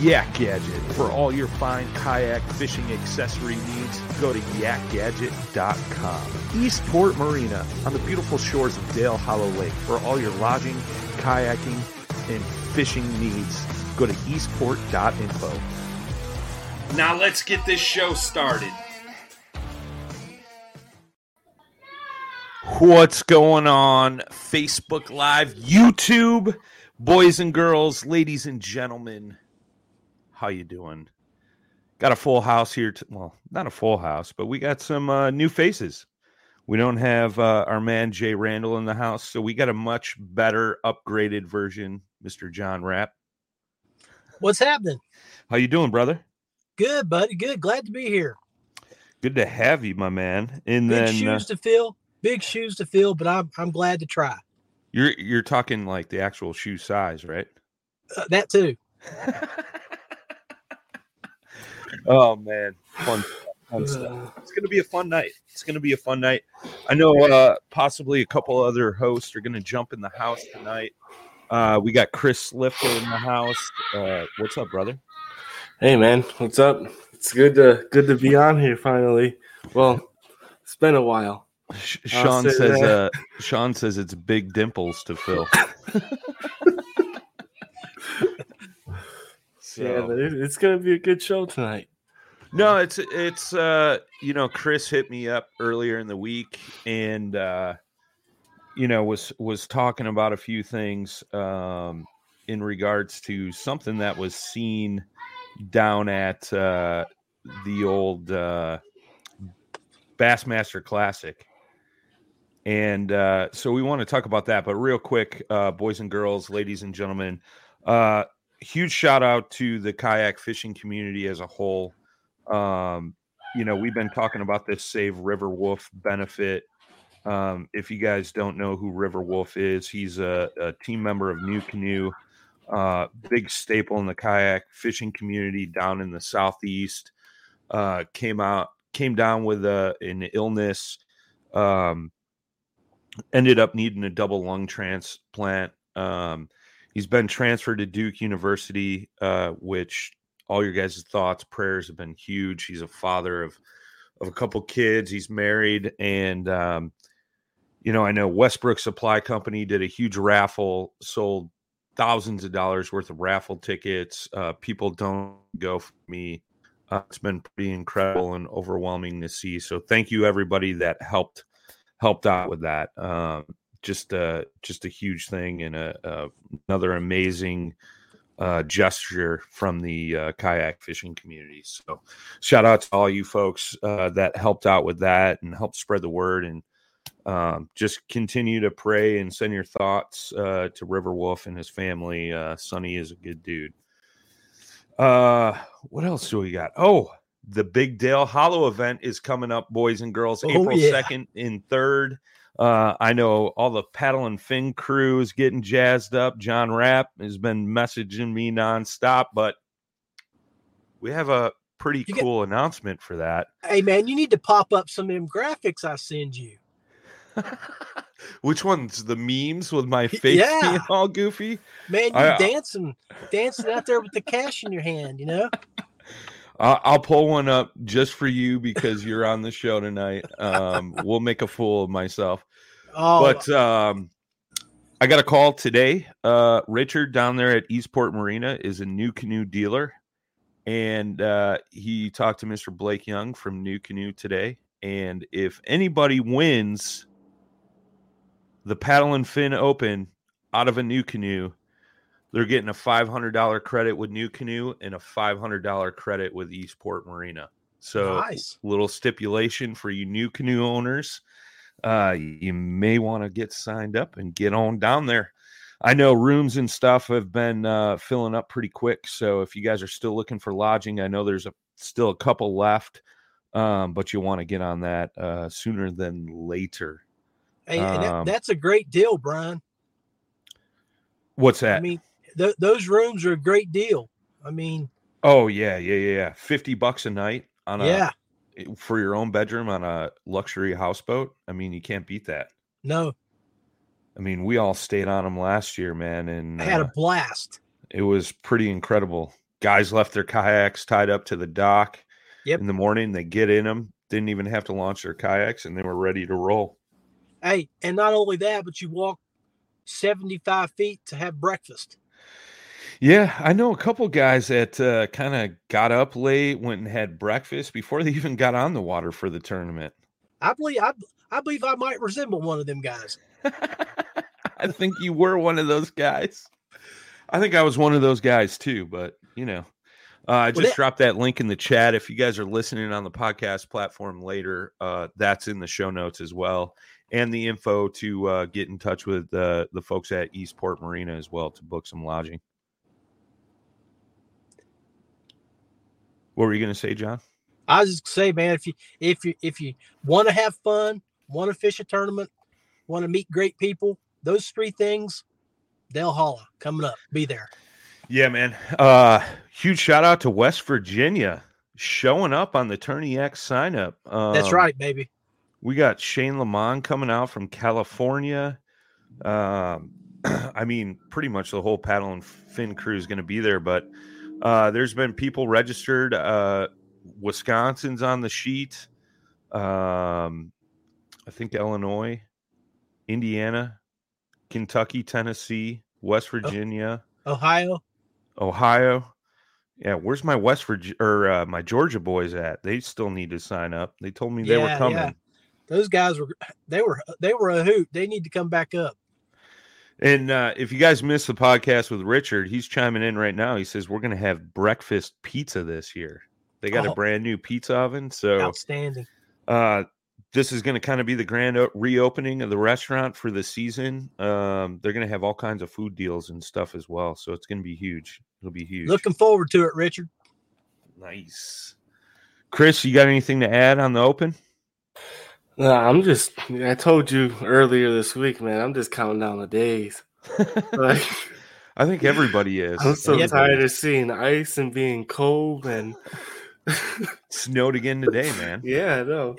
Yak Gadget. For all your fine kayak fishing accessory needs, go to yakgadget.com. Eastport Marina on the beautiful shores of Dale Hollow Lake. For all your lodging, kayaking, and fishing needs, go to eastport.info. Now let's get this show started. What's going on? Facebook Live, YouTube, boys and girls, ladies and gentlemen. How you doing? Got a full house here. T- well, not a full house, but we got some uh, new faces. We don't have uh, our man Jay Randall in the house, so we got a much better, upgraded version, Mister John Rapp. What's happening? How you doing, brother? Good, buddy. Good. Glad to be here. Good to have you, my man. And Big then shoes uh, to fill. Big shoes to fill, but I'm I'm glad to try. you're you're talking like the actual shoe size, right? Uh, that too. Oh man, fun, fun stuff. It's gonna be a fun night. It's gonna be a fun night. I know uh, possibly a couple other hosts are gonna jump in the house tonight. Uh, we got Chris Lifter in the house. Uh, what's up, brother? Hey man, what's up? It's good to good to be on here finally. Well, it's been a while. Sean say says. that. Uh, Sean says it's big dimples to fill. Yeah, So- it- it's gonna be a good show tonight. No, it's it's uh you know Chris hit me up earlier in the week and uh you know was was talking about a few things um in regards to something that was seen down at uh the old uh Bassmaster Classic. And uh so we want to talk about that, but real quick, uh boys and girls, ladies and gentlemen, uh huge shout out to the kayak fishing community as a whole. Um you know we've been talking about this save river wolf benefit. Um if you guys don't know who river wolf is he's a, a team member of NuCanoe uh big staple in the kayak fishing community down in the southeast. Uh came out came down with a, an illness um ended up needing a double lung transplant. Um he's been transferred to duke university uh which all your guys' thoughts, prayers have been huge. He's a father of of a couple kids. He's married, and um, you know, I know Westbrook Supply Company did a huge raffle, sold thousands of dollars worth of raffle tickets. Uh, people don't go for me. Uh, it's been pretty incredible and overwhelming to see. So thank you everybody that helped helped out with that. Um, just uh, just a huge thing and a, a another amazing uh, gesture from the uh, kayak fishing community. So, shout out to all you folks uh, that helped out with that and helped spread the word. And um, just continue to pray and send your thoughts uh, to River Wolf and his family. Uh, Sonny is a good dude. Uh, what else do we got? Oh, the Big Dale Hollow event is coming up, boys and girls, Oh, April yeah. 2nd and 3rd. Uh, I know all the paddle and fin crew is getting jazzed up. John Rapp has been messaging me nonstop, but we have a pretty You get- cool announcement for that. Hey man, you need to pop up some of them graphics I send you. Which one's the memes with my face Yeah. being all goofy? Man, you I- uh dancing, dancing out there with the cash in your hand. You know. I'll, I'll pull one up just for you because you're on the show tonight. Um, we'll make a fool of myself. Oh, But um, I got a call today. Uh, Richard down there at Eastport Marina is a NuCanoe dealer, and uh, he talked to Mr. Blake Young from NuCanoe today. And if anybody wins the Paddle and Fin Open out of a NuCanoe, they're getting a $500 credit with NuCanoe and a $500 credit with Eastport Marina. So nice. little stipulation for you NuCanoe owners. Uh, you may want to get signed up and get on down there. I know rooms and stuff have been uh, filling up pretty quick. So if you guys are still looking for lodging, I know there's a still a couple left, um, but you want to get on that uh, sooner than later. Hey, and that- Um, that's a great deal, Brian. What's that? I mean, th- those rooms are a great deal. I mean, oh yeah, yeah, yeah, yeah. Fifty bucks a night on a yeah, for your own bedroom on a luxury houseboat. I mean, you can't beat that. no, I mean, we all stayed on them last year, man, and I had uh, a blast. it was pretty incredible. Guys left their kayaks tied up to the dock Yep. in the morning. They get in them, didn't even have to launch their kayaks, and they were ready to roll. Hey, and not only that, but you walk 75 feet to have breakfast. Yeah, I know a couple guys that uh, kind of got up late, went and had breakfast before they even got on the water for the tournament. I believe I, I believe I might resemble one of them guys. I think you were one of those guys. I think I was one of those guys too, but you know, uh, I just that- dropped that link in the chat. If you guys are listening on the podcast platform later, uh, that's in the show notes as well, and the info to uh, get in touch with uh, the folks at Eastport Marina as well to book some lodging. What were you going to say, John? I was just say, man, if you if you if you want to have fun, want to fish a tournament, want to meet great people, those three things, Dale Hollow coming up. Be there. Yeah, man. Uh huge shout out to West Virginia showing up on the TourneyX sign up. Um, That's right, baby. We got Shane Lamont coming out from California. Um, I mean, pretty much the whole paddle and fin crew is going to be there, but uh, there's been people registered. Uh, Wisconsin's on the sheet. Um, I think Illinois, Indiana, Kentucky, Tennessee, West Virginia. Ohio. Ohio. Yeah, where's my West Virginia or uh, my Georgia boys at? They still need to sign up. They told me they were coming. yeah. Those guys were they were they were a hoot. They need to come back up. And uh, if you guys missed the podcast with Richard, he's chiming in right now. He says we're going to have breakfast pizza this year. They got a Oh. brand new pizza oven, so Outstanding. uh, this is going to kind of be the grand reopening of the restaurant for the season. Um, they're going to have all kinds of food deals and stuff as well, so it's going to be huge. It'll be huge. Looking forward to it, Richard. nice. Chris, you got anything to add on the open? No, I'm just. I told you earlier this week, man. I'm just counting down the days. Like I think everybody is. I'm so Yep. tired of seeing ice and being cold and. Snowed again today, man. yeah, I know.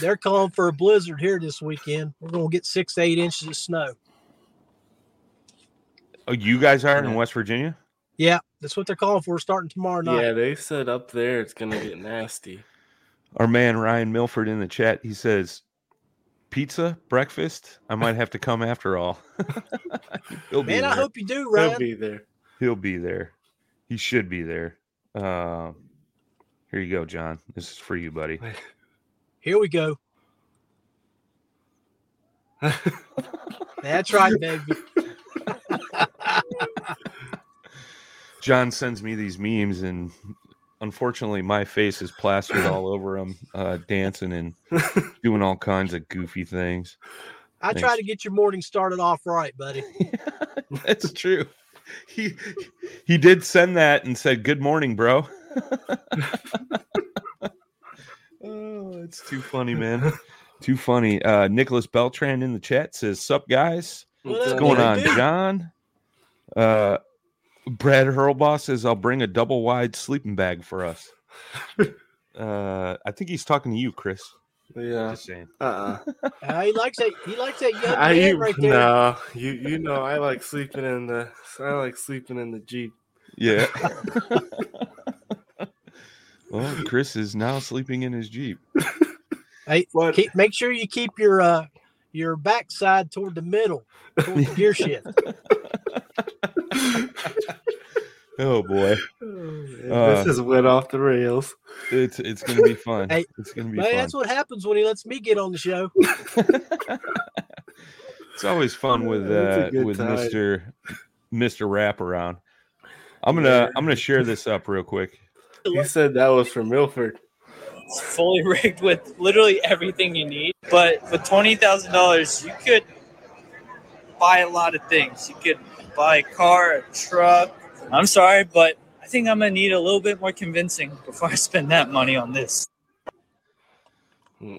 They're calling for a blizzard here this weekend. We're gonna get six to eight inches of snow. Oh, you guys are in West Virginia? Yeah, that's what they're calling for starting tomorrow night. Yeah, they said up there it's gonna get nasty. Our man Ryan Milford in the chat, he says, "Pizza breakfast. I might have to come after all." He'll be Man, I there. hope you do, Ryan. He'll be there. He'll be there. He should be there. Um, here you go, John. This is for you, buddy. Here we go. That's right, baby. John sends me these memes, and unfortunately, my face is plastered all over them, uh, dancing and doing all kinds of goofy things. I try to get your morning started off right, buddy. That's true. He he did send that and said, "Good morning, bro." oh, it's too funny, man. Too funny. Uh, Nicholas Beltran in the chat says, "Sup, guys? What What's going on. John?" Uh, Brad Hurlbaugh says, "I'll bring a double wide sleeping bag for us." Uh, I think he's talking to you, Chris. Yeah. Just saying. Uh. uh Uh, he likes that. He likes that young I man you, right there. no, you you know I like sleeping in the I like sleeping in the jeep. Yeah. well, Chris is now sleeping in his jeep. Hey, keep, make sure you keep your uh your backside toward the middle, toward the gear shift. Oh boy, this Uh, has went off the rails. it's it's gonna be fun. Hey, it's gonna be Man, fun. that's what happens when he lets me get on the show. It's always fun with uh, with time. Mister Mister Wraparound. I'm gonna I'm gonna share this up real quick. You said that was from Milford. It's fully rigged with literally everything you need. But with twenty thousand dollars, you could buy a lot of things. You could buy a car, a truck. I'm sorry, but I think I'm gonna need a little bit more convincing before I spend that money on this. Hmm.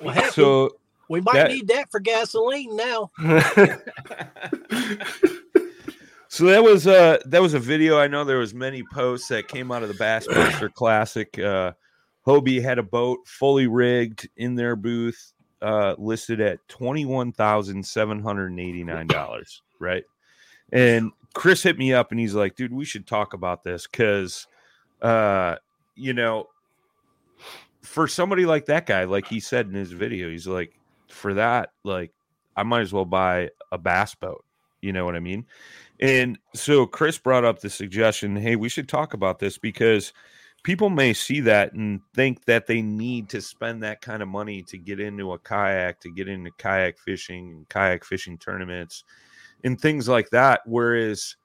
Well, heck, So we might that- need that for gasoline now. So that was uh that was a video. I know there was many posts that came out of the Bassmaster Classic. Uh Hobie had a boat fully rigged in their booth, uh listed at twenty one thousand seven hundred and eighty nine dollars, right? And Chris hit me up and he's like, dude, we should talk about this because uh you know for somebody like that guy, like he said in his video, he's like, for that, like I might as well buy a bass boat. You know what I mean? And so Chris brought up the suggestion, hey, we should talk about this because people may see that and think that they need to spend that kind of money to get into a kayak, to get into kayak fishing and kayak fishing tournaments and things like that. Whereas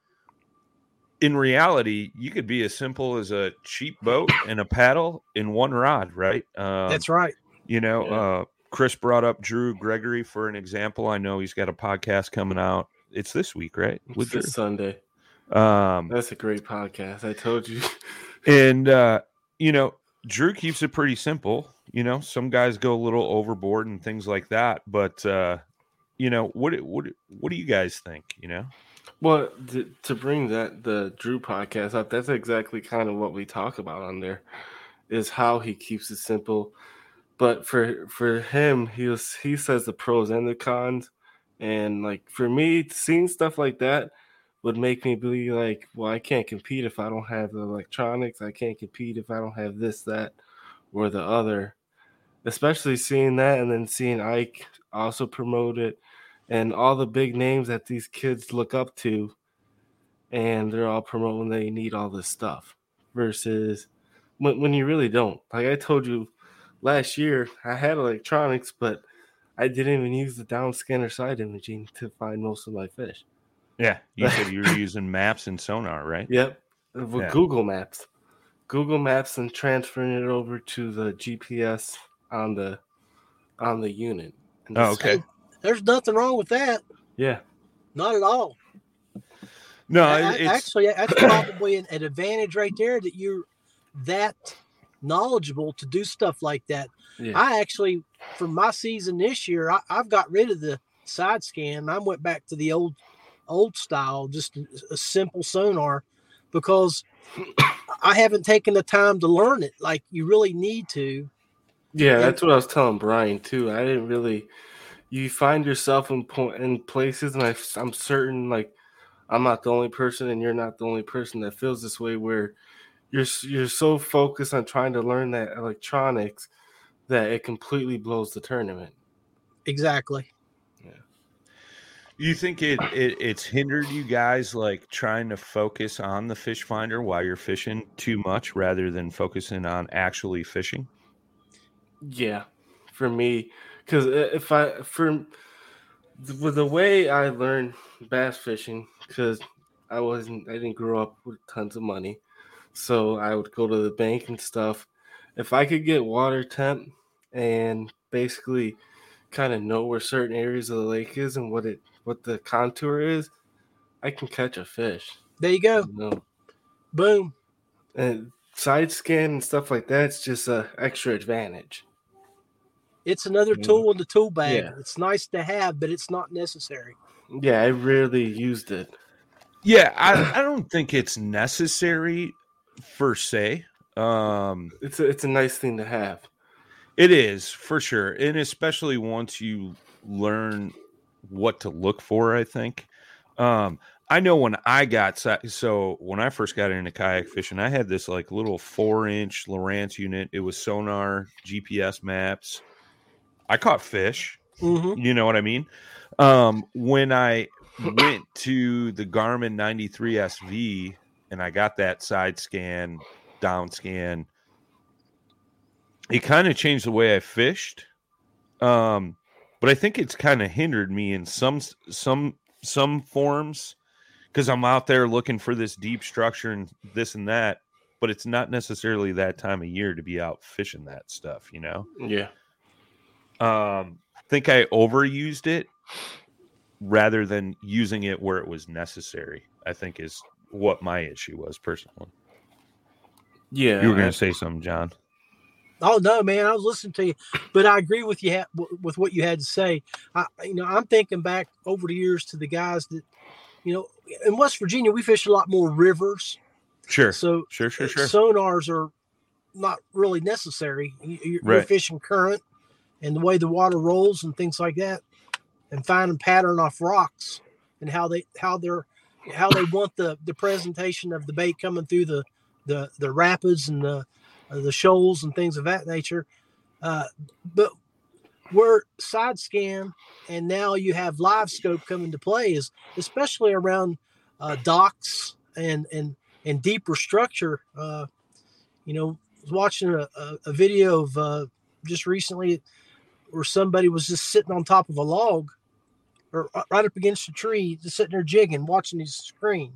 in reality, you could be as simple as a cheap boat and a paddle in one rod, right? Um, That's right. you know, Yeah. uh, Chris brought up Drew Gregory for an example. I know he's got a podcast coming out. It's this week, right? With this Sunday. Um, That's a great podcast. I told you. and uh, you know, Drew keeps it pretty simple. You know, some guys go a little overboard and things like that, but uh, you know, what what what do you guys think? You know, Well, to, to bring that the Drew podcast up, that's exactly kind of what we talk about on there, is how he keeps it simple. But for for him, he was he says the pros and the cons, and like for me, seeing stuff like that would make me be like, well, I can't compete if I don't have the electronics. I can't compete if I don't have this, that, or the other. Especially seeing that, and then seeing Ike also promote it and all the big names that these kids look up to and they're all promoting they need all this stuff versus when, when you really don't like i told you last year i had electronics but i didn't even use the down scanner side imaging to find most of my fish yeah, you said you were using maps and sonar, right? yep with Yeah. google maps google maps and transferring it over to the gps on the on the unit And Oh, this- okay. There's nothing wrong with that. yeah Not at all. No, A- it- it's Actually, that's probably an, an advantage right there that you're that knowledgeable to do stuff like that. yeah I actually, for my season this year, I, I've got rid of the side scan. I went back to the old, old style, just a, simple sonar, because I haven't taken the time to learn it like you really need to. Yeah, And- that's what I was telling Brian too. I didn't really. You find yourself in point in places, and I, I'm certain like I'm not the only person, and you're not the only person that feels this way. Where you're you're so focused on trying to learn that electronics that it completely blows the tournament. Exactly. You think it, it it's hindered you guys like trying to focus on the fish finder while you're fishing too much rather than focusing on actually fishing? Yeah, for me, because uh, if I for with the way I learned bass fishing, because I wasn't, I didn't grow up with tons of money, so I would go to the bank and stuff. If I could get water temp and basically kind of know where certain areas of the lake is and what it what the contour is, I can catch a fish. There you go. You know? Boom. And side scan and stuff like that's just a extra advantage. It's another tool in the tool bag. Yeah. It's nice to have, but it's not necessary. Yeah, I rarely used it. Yeah, I, I don't think it's necessary per se. Um, It's a, it's a nice thing to have. It is for sure, and especially once you learn what to look for. I think. Um, I know when I got so when I first got into kayak fishing, I had this like little four-inch Lowrance unit. It was sonar, GPS maps. I caught fish. Mm-hmm. You know what I mean? Um, when I went to the Garmin 93 SV and I got that side scan, down scan, it kind of changed the way I fished. Um, but I think it's kind of hindered me in some some some forms because I'm out there looking for this deep structure and this and that, but it's not necessarily that time of year to be out fishing that stuff, you know? Yeah. um think i overused it rather than using it where it was necessary i think is what my issue was personally Yeah. you were going to say something john Oh no, man! I was listening to you, but I agree with you ha- with what you had to say. I, you know, I'm thinking back over the years to the guys that, you know, in West Virginia we fish a lot more rivers, sure so sure sure sure sonars are not really necessary. You- You're, you're fishing current and the way the water rolls and things like that, and finding pattern off rocks and how they how they're how they want the the presentation of the bait coming through the the the rapids and the uh, the shoals and things of that nature. Uh, but where side scan and now you have live scope come into play is especially around uh, docks and and and deeper structure. Uh, you know, watching a, a, a video of uh, just recently where somebody was just sitting on top of a log or uh, right up against a tree, just sitting there jigging, watching his screen.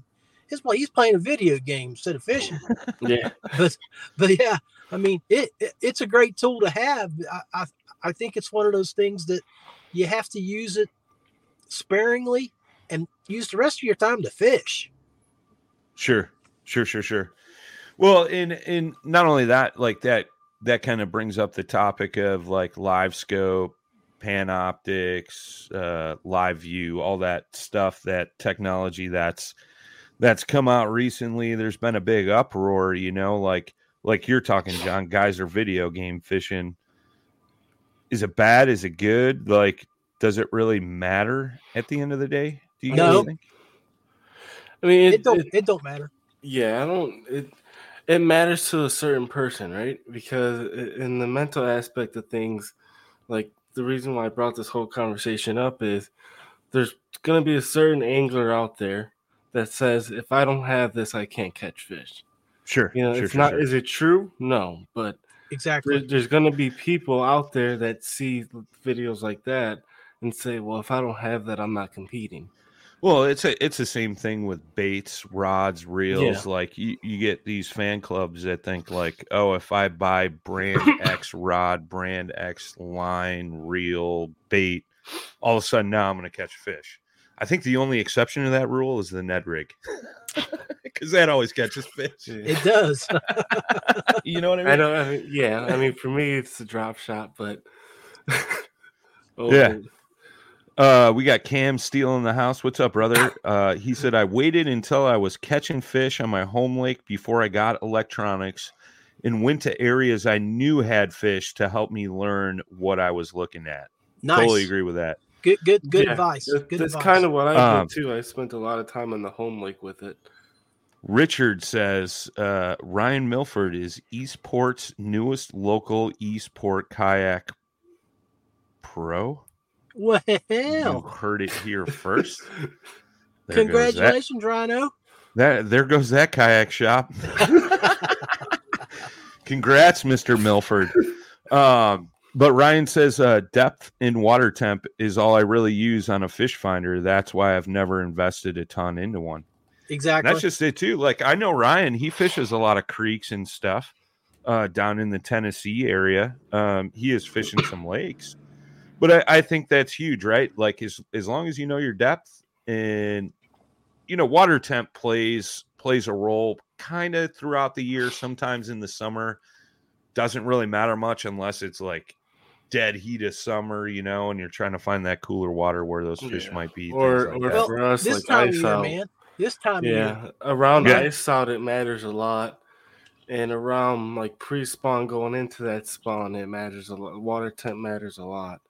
His well, he's playing a video game instead of fishing. yeah. but but yeah, I mean, it, it it's a great tool to have. I, I I think it's one of those things that you have to use it sparingly and use the rest of your time to fish. sure sure sure sure well in in not only that like that that kind of brings up the topic of like live scope Panoptix uh live view all that stuff that technology that's that's come out recently there's been a big uproar you know like like you're talking john guys are video game fishing is it bad is it good like does it really matter at the end of the day do you No. guys think I mean, It, it, don't it- it don't matter. yeah, I don't. It it matters to a certain person, right? Because in the mental aspect of things, like the reason why I brought this whole conversation up is there's going to be a certain angler out there that says if I don't have this, I can't catch fish. sure You know, sure, it's sure, not. sure. Is it true? No, but Exactly. there, there's going to be people out there that see videos like that and say, "Well, if I don't have that, I'm not competing." Well, it's a, it's the same thing with baits, rods, reels. Like you, you get these fan clubs that think like, oh, if I buy brand X rod, brand X line, reel, bait, all of a sudden now I'm going to catch fish. I think the only exception to that rule is the Ned rig, because that always catches fish. It does. You know what I mean? I don't. I mean, yeah, I mean, for me, it's a drop shot, but Oh, Yeah. Uh, we got Cam Steele in the house. What's up, brother? Uh, he said I waited until I was catching fish on my home lake before I got electronics, and went to areas I knew had fish to help me learn what I was looking at. Nice. Totally agree with that. Good good good Yeah, advice. Good that's advice. kind of what I Um, did too. I spent a lot of time on the home lake with it. Richard says uh, Ryan Milford is Eastport's newest local Eastport kayak pro. well. You heard it here first. There that. Congratulations, Rhino. That there goes that kayak shop. Congrats, Mr. Milford. Um, but Ryan says uh, depth in water temp is all I really use on a fish finder. That's why I've never invested a ton into one. And Exactly. that's just it too. Like I know Ryan, he fishes a lot of creeks and stuff uh, down in the Tennessee area. Um, he is fishing some lakes, but I, I think that's huge, right? Like as as long as you know your depth and you know water temp plays plays a role kind of throughout the year. Sometimes in the summer, doesn't really matter much unless it's like dead heat of summer, you know, and you're trying to find that cooler water where those fish Yeah. might be. Or, like or. Well, for us, this like time of ice year, out. man. This time of year. Yeah, around Yeah. ice out, it matters a lot. And around like pre spawn going into that spawn, it matters a lot. Water temp matters a lot.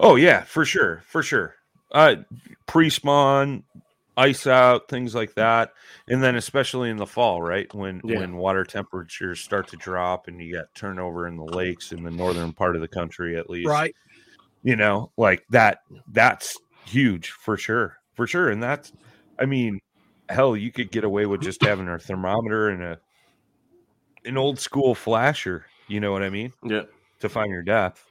Oh yeah, for sure, for sure. Uh, pre-spawn, ice out, things like that, and then especially in the fall, right when Yeah. when water temperatures start to drop and you got turnover in the lakes in the northern part of the country, at least, Right. You know, like that. That's huge for sure, for sure, and that's. I mean, hell, you could get away with just having a thermometer and a an old school flasher. You know what I mean? Yeah. To find your depth.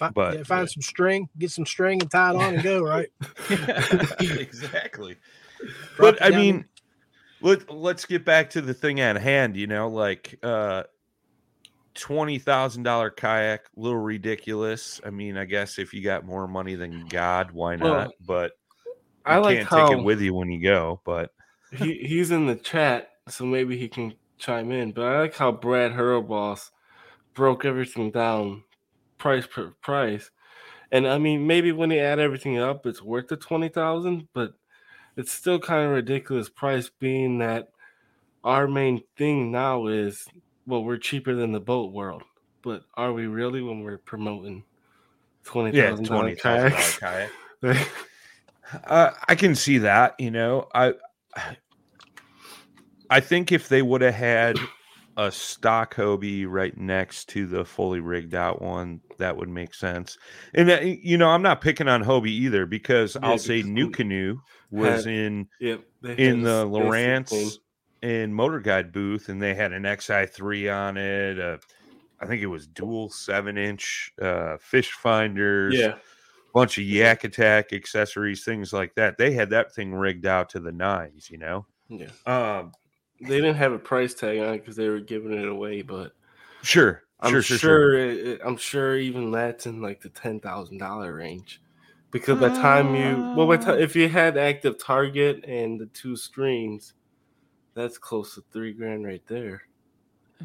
Fi- But- yeah, find some string, get some string and tie it on and go. Right. exactly. Drop but I mean, let let's get back to the thing at hand. You know, like uh, twenty thousand dollar kayak, a little ridiculous. I mean, I guess if you got more money than God, why not? Well, but you I like can't how take it with you when you go. But he, he's in the chat, so maybe he can chime in. But I like how Brad Hurlboss broke everything down, price per price. And I mean, maybe when they add everything up, it's worth the twenty thousand, but it's still kind of ridiculous price, being that our main thing now is well, we're cheaper than the boat world, but are we really when we're promoting twenty yeah, thousand twenty dollars kayaks? kayak. Uh, I can see that. You know, I I think if they would have had a stock Hobie right next to the fully rigged out one, that would make sense. And that, you know, I'm not picking on Hobie either because Yeah, I'll say NuCanoe was had- in they in the Lowrance and Motor Guide booth, and they had an XI3 on it. Uh, I think it was dual seven inch uh, fish finders Yeah, bunch of yak attack accessories, things like that. They had that thing rigged out to the nines, you know. yeah. Um, They didn't have a price tag on it because they were giving it away, but sure, I'm sure, sure, sure, it- I'm sure even that's in like the ten thousand dollar range. Because by the time you well, by time, if you had active target and the two screens, that's close to three grand right there. Uh,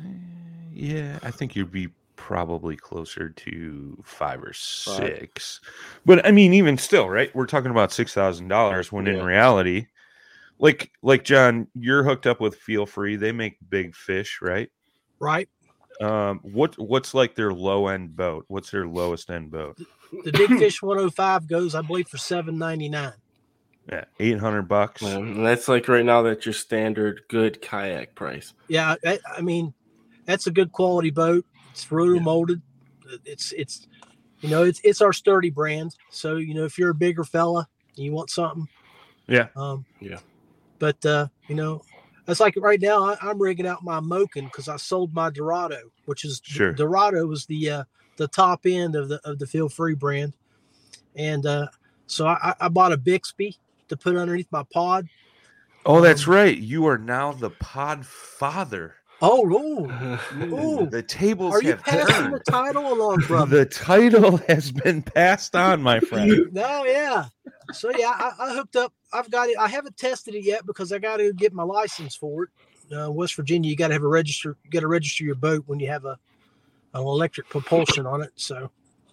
Yeah, I think you'd be probably closer to five or six. But I mean, even still, right? We're talking about six thousand dollars when in reality, like like John, you're hooked up with Feelfree. They make big fish, right? Right. Um, what what's like their low end boat? What's their lowest end boat? The Big Fish 105 goes, I believe, for 7.99. Yeah, eight hundred bucks. Um, that's like right now that's your standard good kayak price. Yeah, I, I mean, that's a good quality boat. It's roto molded. It's it's you know it's it's our sturdy brand. So you know if you're a bigger fella and you want something, Yeah. um, Yeah. But uh, you know, it's like right now I, I'm rigging out my Moken because I sold my Dorado, which is Sure. Dorado was the uh, the top end of the of the Feelfree brand, and uh, so I, I bought a Bixpy to put underneath my pod. Oh, that's Um, right. You are now the pod father. Oh, ooh, Ooh. The tables are you passing turned. the title along, brother? The title has been passed on, my friend. No, yeah. So yeah, I, I hooked up. I've got it. I haven't tested it yet because I got to get my license for it. Uh, West Virginia, you got to have a register. You got to register your boat when you have a an electric propulsion on it. So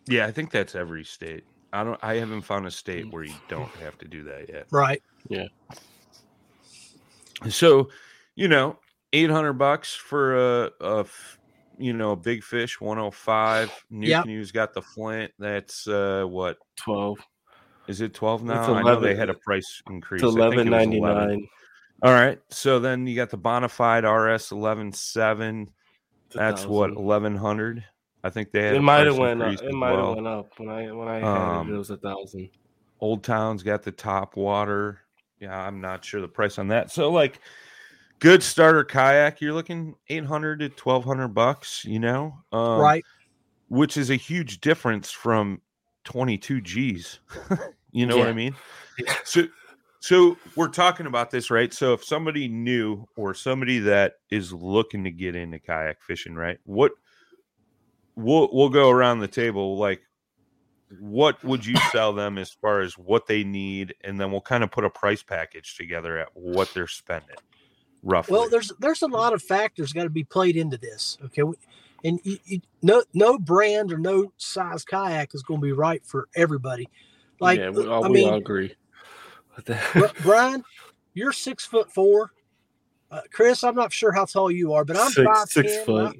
Yeah, I think that's every state. I don't. I haven't found a state where you don't have to do that yet. right, Yeah. So, you know, eight hundred bucks for a, a f- you know, a big fish, one hundred five. New Yep. Canoe's got the Flint. That's uh what Twelve. is it? Twelve now. It's I know they had a price increase. It's I think it eleven was ninety 11. nine. All right. So then you got the Bonafide RS eleven seven. That's what eleven hundred. I think they had. It might have went up. It might have well. went up when I when I had Um, it. It was a thousand. Old Town's got the top water. Yeah, I'm not sure the price on that. So like good starter kayak, you're looking 800 to 1200 bucks, you know? Um, right. Which is a huge difference from 22 G's. you know what I Yeah. mean? So so we're talking about this, right? So if somebody new or somebody that is looking to get into kayak fishing, right? What we'll we'll go around the table like what would you sell them as far as what they need, and then we'll kind of put a price package together at what they're spending, roughly. Well, there's there's a lot of factors got to be played into this. Okay, and you, you, no no brand or no size kayak is going to be right for everybody. Like yeah, we, all, I mean, agree. with that. Brian, you're six foot four. Uh, Chris, I'm not sure how tall you are, but I'm Six- five six foot.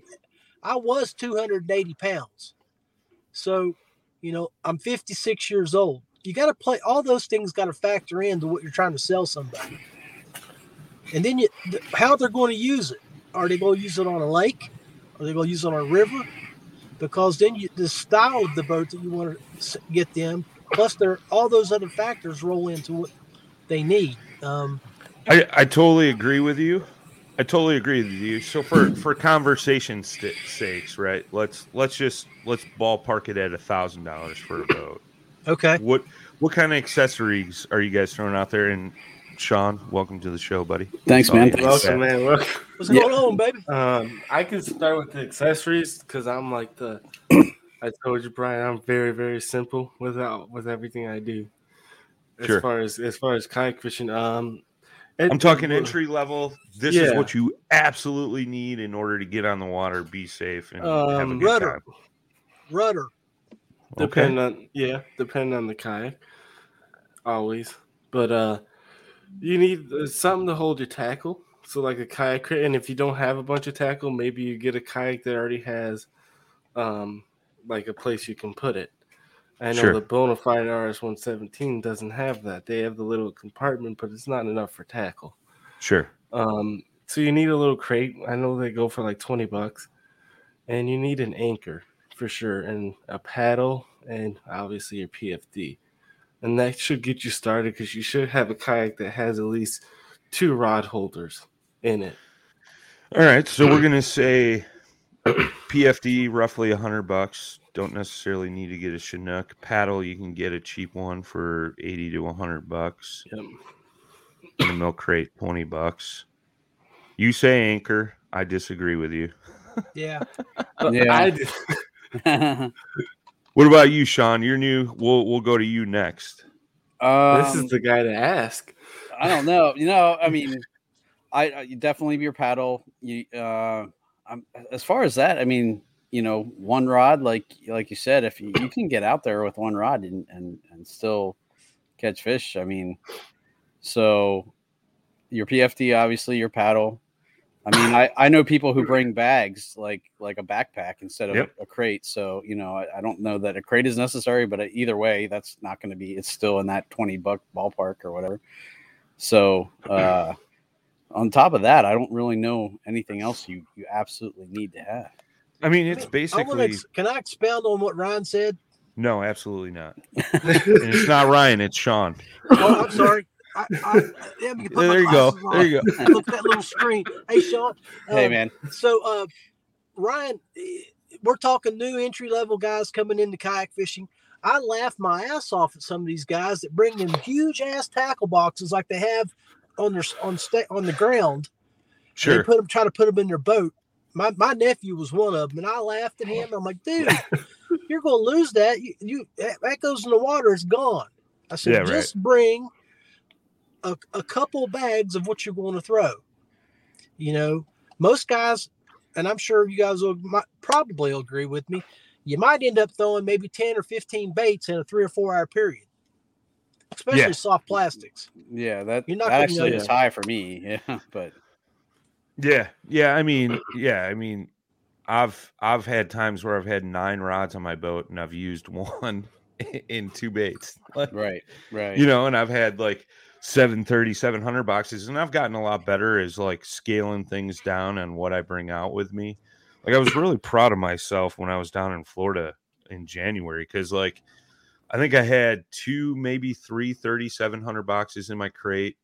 I, I was 280 pounds. So, you know, I'm 56 years old. You got to play all those things. Got to factor into what you're trying to sell somebody. And then you, how they're going to use it. Are they going to use it on a lake? Are they going to use it on a river? Because then you, the style of the boat that you want to get them, plus there all those other factors roll into what they need. Um, I, I totally agree with you. I totally agree with you. So for for conversation st- sakes, right? Let's let's just let's ballpark it at a thousand dollars for a boat. okay. What what kind of accessories are you guys throwing out there? And Sean, welcome to the show, buddy. Thanks, man. yeah. Thanks. Welcome, man. Welcome. What's Yeah. going on, baby? Um, I can start with the accessories because I'm like the. I told you, Brian. I'm very, very simple without with everything I do. As Sure. far as as far as kayak fishing, um, it- I'm talking well, entry level. This is what you absolutely need in order to get on the water, be safe, and have a Um, good rudder. time. Rudder. Depend on yeah, depend on the kayak. Always, but uh, you need uh, something to hold your tackle. So like a kayak, crate, and if you don't have a bunch of tackle, maybe you get a kayak that already has, um, like a place you can put it. I know Sure. the Bonafide RS one seventeen doesn't have that. They have the little compartment, but it's not enough for tackle. Sure. Um, so you need a little crate. I know they go for like twenty bucks, and you need an anchor for sure, and a paddle, and obviously your PFD, and that should get you started because you should have a kayak that has at least two rod holders in it. All right, so we're gonna say PFD roughly a hundred bucks. Don't necessarily need to get a Chinook paddle. You can get a cheap one for eighty to hundred bucks. Yep. And a milk crate twenty bucks. You say anchor. I disagree with you. Yeah. Yeah. I did- What about you, Sean? You're new. We'll we'll go to you next. this is Um, the guy to ask. I don't know. You know, I mean, I, I you definitely your paddle. You, uh, I'm, as far as that, I mean, you know, one rod, like like you said, if you, you can get out there with one rod and and and still catch fish, I mean, so your PFD, obviously, your paddle. I mean, I, I know people who bring bags like like a backpack instead of Yep. a, crate. So you know, I, I don't know that a crate is necessary, but either way, that's not going to be. It's still in that twenty buck ballpark or whatever. So uh, on top of that, I don't really know anything else you you absolutely need to have. I mean, it's I basically ex- can I expound on what Ryan said? no, absolutely not. and it's not Ryan. It's Sean. Oh, I'm sorry. I, I, let me There you go. on. There you go. Look at that little screen. Hey, Sean. hey um, man, So, uh, Ryan, eh, we're talking new entry level guys coming into kayak fishing. I laugh my ass off at some of these guys that bring in huge ass tackle boxes like they have on their on sta- on the ground. Sure. They put them, try to put them in their boat. My my nephew was one of them, and I laughed at him. I'm like, dude, you're going to lose that. You, you that that goes in the water, it's gone. I said, Yeah, right. just bring a, a couple bags of what you're going to throw. You know, most guys, and I'm sure you guys will might, probably will agree with me. You might end up throwing maybe 10 or 15 baits in a three or four hour period, especially Yeah. soft plastics. yeah, that, You're not that gonna actually know is high for me. Yeah, but Yeah, yeah. I mean, yeah. I mean, I've I've had times where I've had nine rods on my boat and I've used one in two baits. Like, right, right. you know, and I've had like 730, 700 boxes, and I've gotten a lot better as like scaling things down and what I bring out with me. Like I was really proud of myself when I was down in Florida in January because like I think I had two, maybe three 3700 boxes in my crate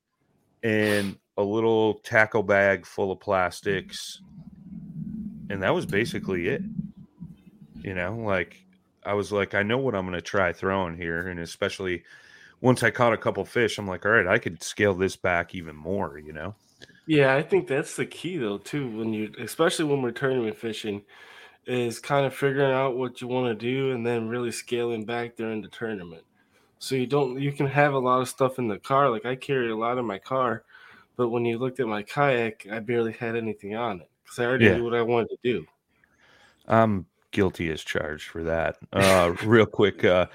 and a little tackle bag full of plastics. And that was basically it. You know, like I was like, I know what I'm going to try throwing here. And especially once I caught a couple fish, I'm like, all right, I could scale this back even more, you know? Yeah, I think that's the key though too. When you, especially when we're tournament fishing, is kind of figuring out what you want to do and then really scaling back during the tournament. So you don't you can have a lot of stuff in the car. Like I carry a lot in my car, but when you looked at my kayak, I barely had anything on it because I already Yeah. knew what I wanted to do. I'm guilty as charged for that. Uh, real quick, uh,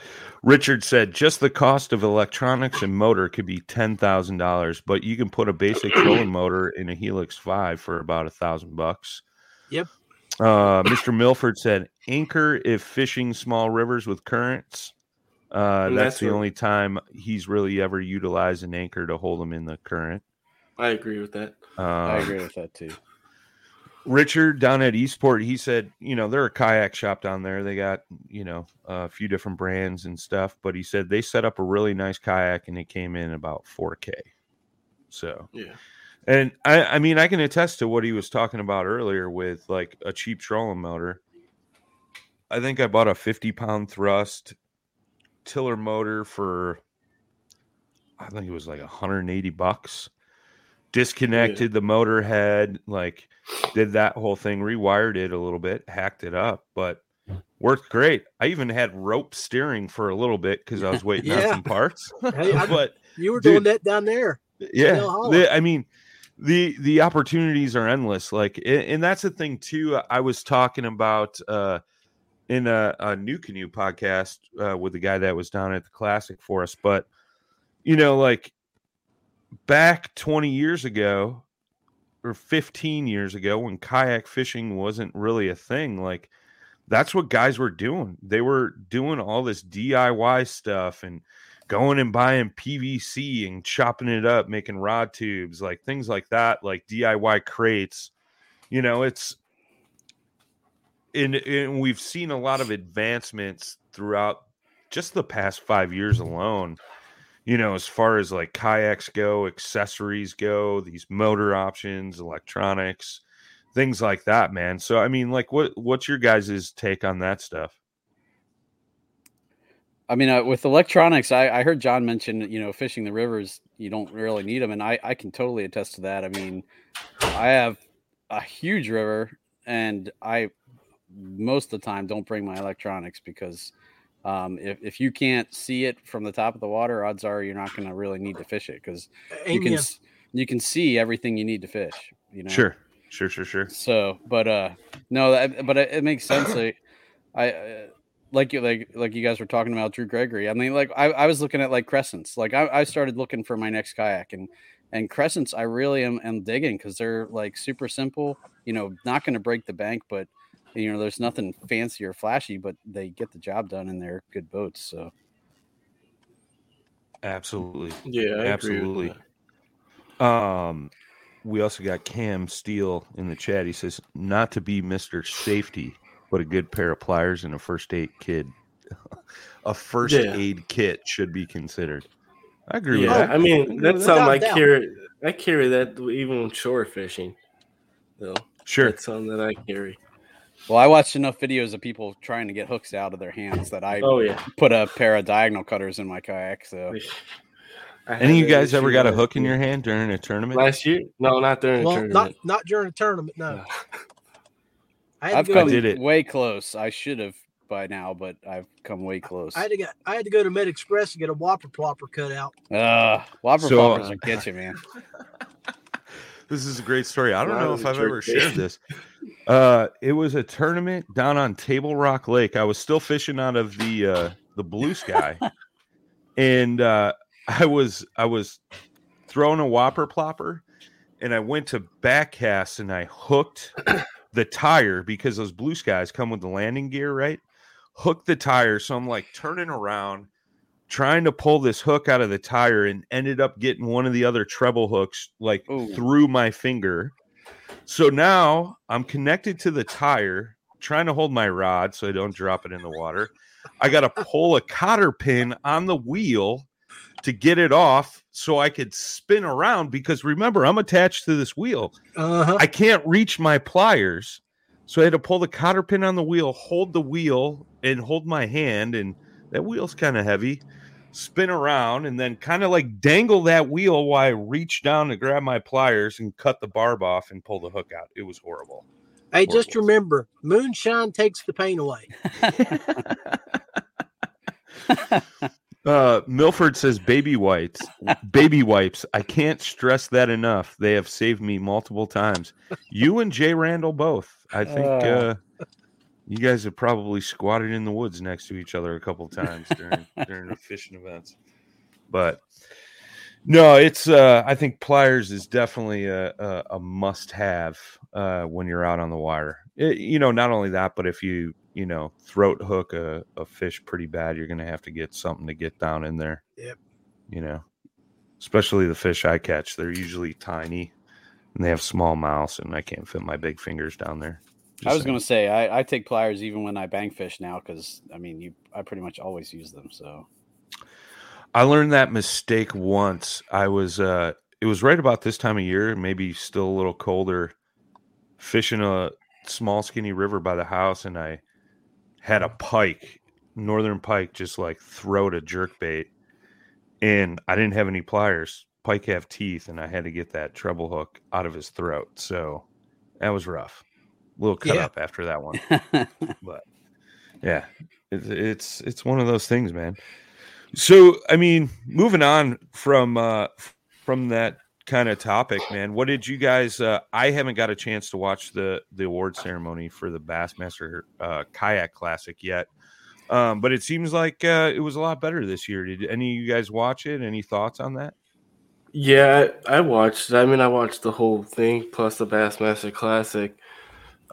Richard said just the cost of electronics and motor could be ten thousand dollars, but you can put a basic trolling motor in a Helix Five for about a thousand bucks. Yep. Uh, Mr. Milford said anchor if fishing small rivers with currents. Uh, that's, that's the only time he's really ever utilized an anchor to hold him in the current. I agree with that. Um, I agree with that too. Richard down at Eastport, he said, you know, they're a kayak shop down there. They got, you know, a few different brands and stuff, but he said they set up a really nice kayak and it came in about 4K. So, Yeah. and I, I mean, I can attest to what he was talking about earlier with like a cheap trolling motor. I think I bought a 50 pound thrust tiller motor for, I think it was like 180 bucks. Disconnected the motor head, like did that whole thing, rewired it a little bit, hacked it up, but worked great. I even had rope steering for a little bit because I was waiting on some parts. Hey, I- but You were Dude. doing that down there. yeah the- i mean the the opportunities are endless like and that's the thing too i was talking about uh in a, a NuCanoe podcast uh, with the guy that was down at the classic for us but you know like back 20 years ago or 15 years ago when kayak fishing wasn't really a thing like that's what guys were doing they were doing all this diy stuff and going and buying PVC and chopping it up, making rod tubes, like things like that, like DIY crates. You know, it's and, and we've seen a lot of advancements throughout just the past five years alone. You know, as far as like kayaks go, accessories go, these motor options, electronics, things like that, man. So I mean, like what what's your guys' take on that stuff? I mean, uh, with electronics, I, I heard John mention, you know, fishing the rivers, you don't really need them. And I, I can totally attest to that. I mean, I have a huge river and I, most of the time, don't bring my electronics because um, if, if you can't see it from the top of the water, odds are you're not going to really need to fish it because you can, Amen. you can see everything you need to fish, you know? Sure, sure, sure, sure. So, but uh, no, that, but it, it makes sense. I, I uh, like you like like you guys were talking about Drew Gregory. I mean, like I, I was looking at like crescents. Like I, I started looking for my next kayak and and crescents. I really am, am digging because they're like super simple. You know, not going to break the bank, but you know, there's nothing fancy or flashy, but they get the job done and they're good boats. So Absolutely. Yeah, I Absolutely. agree with that. Um, we also got Cam Steele in the chat. He says, not to be Mr. Safety, but a good pair of pliers and a first aid kit. a first Yeah. aid kit should be considered. I agree Yeah, with that. I mean that's Without something I carry. I carry that even when shore fishing. So Sure. that's something that I carry. Well, I watched enough videos of people trying to get hooks out of their hands that I Oh yeah. put a pair of diagonal cutters in my kayak. So Any of you guys ever got a hook in your hand during a tournament? last year? No, not during the Well, tournament. not not during a tournament. No, No. I had I've to go. come did it. way close. I should have by now, but I've come way close. I had to get. I had to go to Med Express to get a Whopper plopper cut out. Uh, Whopper So- poppers will get you, man. This is a great story. I don't know if I've ever bait. shared this. Uh, it was a tournament down on Table Rock Lake. I was still fishing out of the uh, the blue sky, and uh, I was I was throwing a whopper plopper, and I went to backcast and I hooked the tire because those blue skies come with the landing gear, right? Hooked the tire, so I'm like turning around, trying to pull this hook out of the tire, and ended up getting one of the other treble hooks like Ooh. through my finger. So now I'm connected to the tire, trying to hold my rod so I don't drop it in the water. I got to pull a cotter pin on the wheel to get it off so I could spin around because remember, I'm attached to this wheel. Uh huh. I can't reach my pliers. So I had to pull the cotter pin on the wheel, hold the wheel, and hold my hand. And that wheel's kind of heavy. Spin around and then kind of like dangle that wheel while I reach down to grab my pliers and cut the barb off and pull the hook out. It was horrible. Hey, just remember, moonshine takes the pain away. Uh, Milford says baby wipes. baby wipes. I can't stress that enough. They have saved me multiple times. You and Jay Randall both. I think uh, Uh. You guys have probably squatted in the woods next to each other a couple times during during the fishing events. But no, it's uh, I think pliers is definitely a, a, a must have uh, when you're out on the water. It- you know, not only that, but if you you know throat hook a, a fish pretty bad, you're gonna have to get something to get down in there. Yep. You know, especially the fish I catch, they're usually tiny and they have small mouths, and I can't fit my big fingers down there. I was going to say I, I take pliers even when I bang fish now because I mean you I pretty much always use them. So I learned that mistake once. I was uh it was right about this time of year, maybe still a little colder, fishing a small skinny river by the house and I had a pike, northern pike just like throat a jerk bait and I didn't have any pliers. Pike have teeth and I had to get that treble hook out of his throat. So that was rough. A little cut Yeah. up after that one. but yeah, it's it's it's one of those things, man. So I mean, moving on from uh from that kind of topic, man. What did you guys? Uh, I haven't got a chance to watch the the award ceremony for the Bassmaster uh, Kayak Classic yet, um, but it seems like uh, it was a lot better this year. Did any of you guys watch it? Any thoughts on that? Yeah, I I watched. I mean, I watched the whole thing plus the Bassmaster Classic.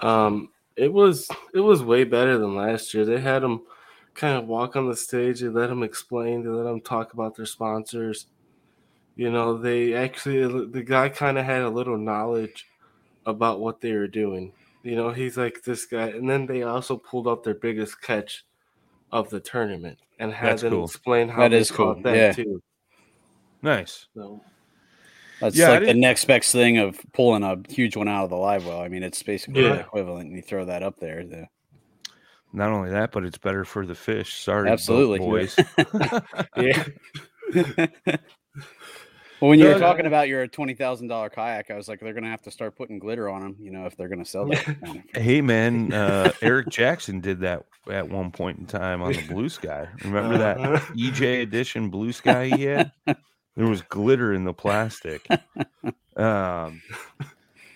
Um, it was it was way better than last year. They had them kind of walk on the stage. They let them explain. They let them talk about their sponsors. You know, they actually the guy kind of had a little knowledge about what they were doing. You know, he's like this guy, and then they also pulled out their biggest catch of the tournament and had That's them cool. explain how That they is cool, that yeah. too. Nice. So that's Yeah, like the next best thing of pulling a huge one out of the live well. I mean it's basically Yeah. the equivalent. You throw that up there. The, Not only that, but it's better for the fish. Sorry, Absolutely. boys. yeah. Well, when you were talking about your twenty thousand dollar kayak, I was like, they're going to have to start putting glitter on them, you know, if they're going to sell that. kind of- Hey man, uh, Eric Jackson did that at one point in time on the Blue Sky. Remember that Uh-huh. EJ edition Blue Sky he had? There was glitter in the plastic. Um,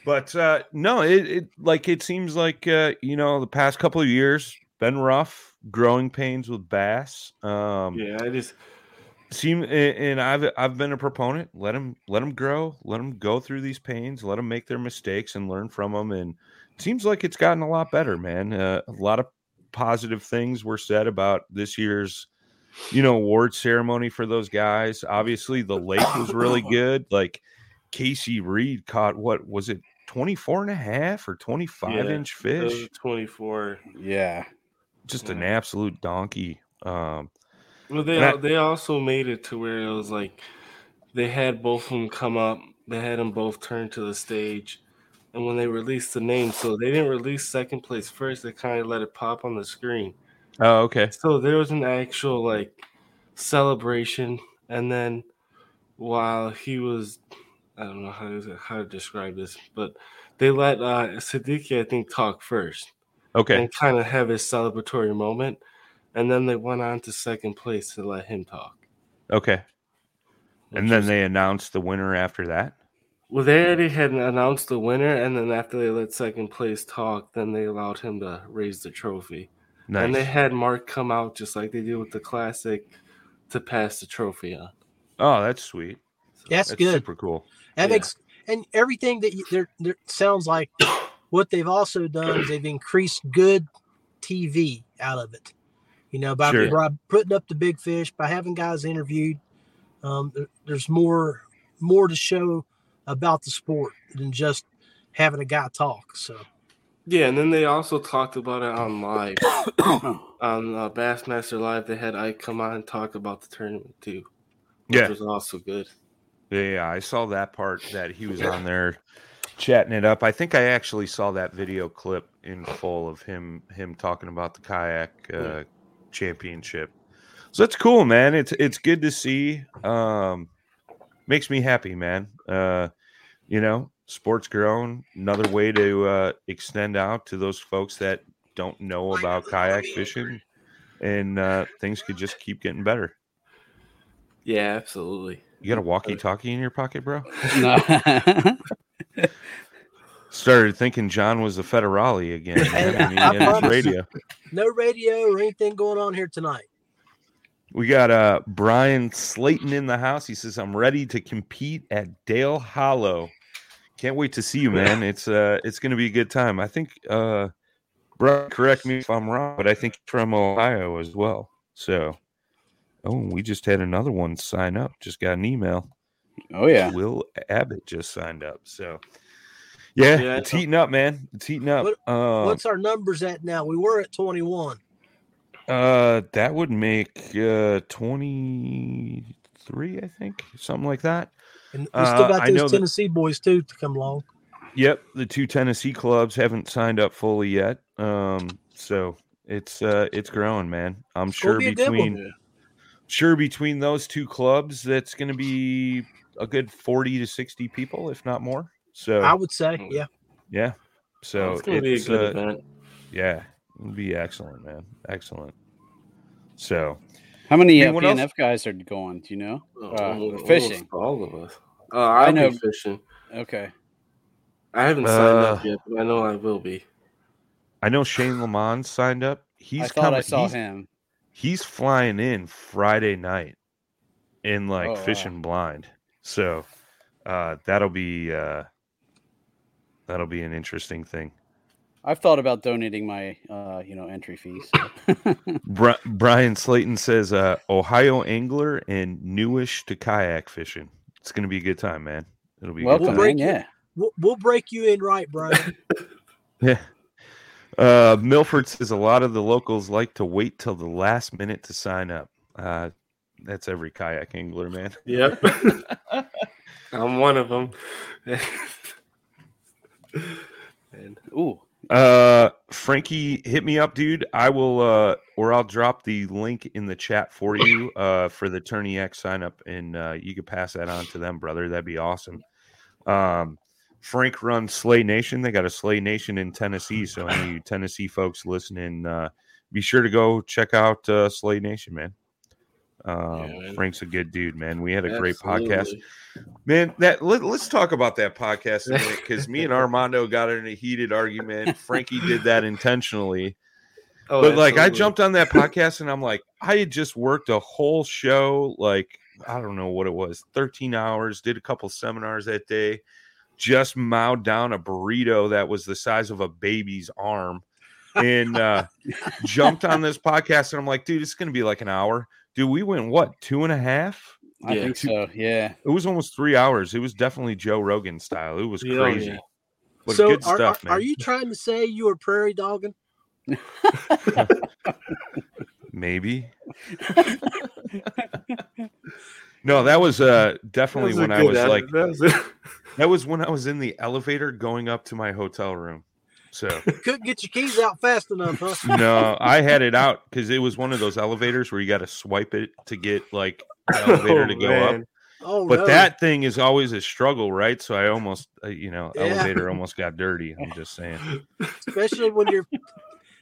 but uh, no, it, it like it seems like uh, you know the past couple of years been rough. Growing pains with bass. Um, Yeah, I just seem and I've I've been a proponent. Let them let them grow. Let them go through these pains. Let them make their mistakes and learn from them. And it seems like it's gotten a lot better, man. Uh, a lot of positive things were said about this year's you know award ceremony for those guys. Obviously, the lake was really good. Like Casey Reed caught what was it 24 and a half or 25 Yeah, inch fish? 24. yeah. Just an absolute donkey. Um, Well, they I- they also made it to where it was like they had both of them come up. They had them both turn to the stage, and when they released the name, so they didn't release second place first. They kind of let it pop on the screen. Oh, okay. So there was an actual like celebration, and then while he was, I don't know how to, how to describe this, but they let uh, Siddiqui I think talk first Okay. and kind of have his celebratory moment, and then they went on to second place to let him talk. Okay. And then they announced the winner after that. well, they already had announced the winner, and then after they let second place talk, then they allowed him to raise the trophy. Nice. And they had Mark come out just like they did with the classic to pass the trophy on. oh, that's sweet. That's, That's good. super cool. That Yeah. makes and everything that you, there, there sounds like what they've also done is they've increased good TV out of it. You know, by, Sure. by putting up the big fish, by having guys interviewed, um, there- there's more more to show about the sport than just having a guy talk. So Yeah, and then they also talked about it on live on uh, Bassmaster Live. They had Ike come on and talk about the tournament too, which Yeah. was also good. Yeah, I saw that part that he was on there chatting it up. I think I actually saw that video clip in full of him him talking about the kayak uh, championship. So that's cool, man. It's it's good to see. Um, makes me happy, man. Uh, you know, sports grown. Another way to uh, extend out to those folks that don't know about kayak fishing, and uh, things could just keep getting better. Yeah, absolutely. You got a walkie-talkie in your pocket, bro? No. Started thinking John was the federale again. man. I mean, I his radio. No radio or anything going on here tonight. We got uh Brian Slayton in the house. He says, I'm ready to compete at Dale Hollow. Can't wait to see you, man. It's uh it's gonna be a good time. I think uh Brian, correct me if I'm wrong, but I think he's from Ohio as well. So oh we just had another one sign up. Just got an email. oh yeah. Will Abbott just signed up. So yeah, Yeah, it's heating up, man. It's heating up. What- um, What's our numbers at now? We were at 21. Uh, that would make uh 23, I think, something like that. And we Uh, still got I know those that- Tennessee boys too to come along. Yep, the two Tennessee clubs haven't signed up fully yet. Um, so it's uh it's growing, man. I'm It's sure be a one. between sure between those two clubs, that's going to be a good 40 to 60 people, if not more. So I would say, yeah. yeah, so it's gonna be a good uh, event. yeah, it'll be excellent, man. Excellent. So How many uh, Anyone else? PNF guys are going? Do you know? Oh, Uh, almost fishing. all of us. Uh, I'll I know- be fishing. Okay. I haven't signed Uh, up yet, but I know I will be. I know Shane Lamont signed up. He's I thought coming. I saw he's, him. he's flying in Friday night in like Oh, wow. fishing blind. So uh that'll be uh that'll be an interesting thing. I've thought about donating my, uh, you know, entry fees. Bri- Brian Slayton says uh Ohio angler and newish to kayak fishing. It's gonna be a good time, man. It'll be a good Welcome, time. break man. it. Yeah. We'll, we'll break you in right, Brian. Yeah. Uh, Milford says a lot of the locals like to wait till the last minute to sign up. Uh, that's every kayak angler, man. Yep. I'm one of them. and Ooh. Uh, Frankie, hit me up, dude. I will, uh, or I'll drop the link in the chat for you, uh, for the TourneyX sign up, and uh, you could pass that on to them, brother. That'd be awesome. Um, Frank runs Slay Nation. They got a Slay Nation in Tennessee. So any Tennessee folks listening, uh, be sure to go check out uh, Slay Nation, man. Um, Yeah. Frank's a good dude, man. We had a great podcast. Man, that let, us talk about that podcast because me and Armando got in a heated argument. Frankie did that intentionally, Oh, but like I jumped on that podcast and I'm like, I had just worked a whole show, like I don't know what it was, 13 hours, did a couple seminars that day, just mowed down a burrito that was the size of a baby's arm, and uh, jumped on this podcast and I'm like, dude, it's gonna be like an hour. Dude, we went what two and a half? I Yeah. think so. Yeah. It was almost three hours. It was definitely Joe Rogan style. It was Yeah, crazy. yeah. But so, good are, stuff, are, man. are you trying to say you were prairie dogging? Maybe. no, that was uh definitely That when I was ad- like that was that was when I was in the elevator going up to my hotel room. So Couldn't get your keys out fast enough, huh? no, I had it out because it was one of those elevators where you got to swipe it to get like the elevator Oh, to go up. Oh, But no. that thing is always a struggle, right? So I almost, uh, you know, Yeah. elevator almost got dirty. I'm just saying. especially when you're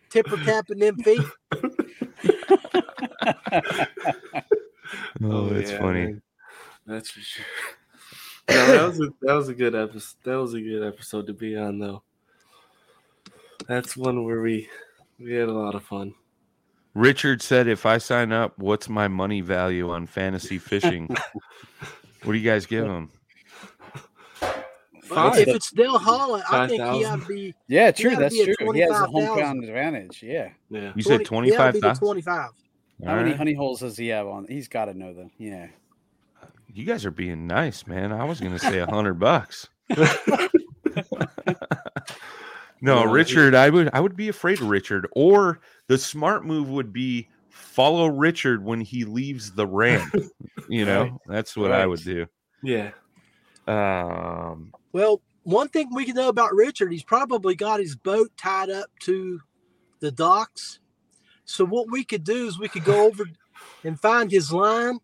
tipper tapping them feet. Oh, that's yeah, funny. man. That's for sure. No, that was a that was a good episode. That was a good episode to be on, though. That's one where we we had a lot of fun. Richard said, "If I sign up, what's my money value on fantasy fishing? what do you guys give him? Well, Five. if it's Dale Hollow, I think he 5,000. ought to be. Yeah, true. That's true. He has a 25,000. hometown advantage. Yeah. Yeah. You said 20, 25, he ought to be twenty-five. How many honey holes does he have on? He's got to know them. Yeah. You guys are being nice, man. I was going to say a hundred bucks. no, No, Richard, I would I would be afraid of Richard. Or the smart move would be follow Richard when he leaves the ramp. You know, Right. that's what I would do. Yeah. Um, Well, one thing we can know about Richard, he's probably got his boat tied up to the docks. So what we could do is we could go over and find his line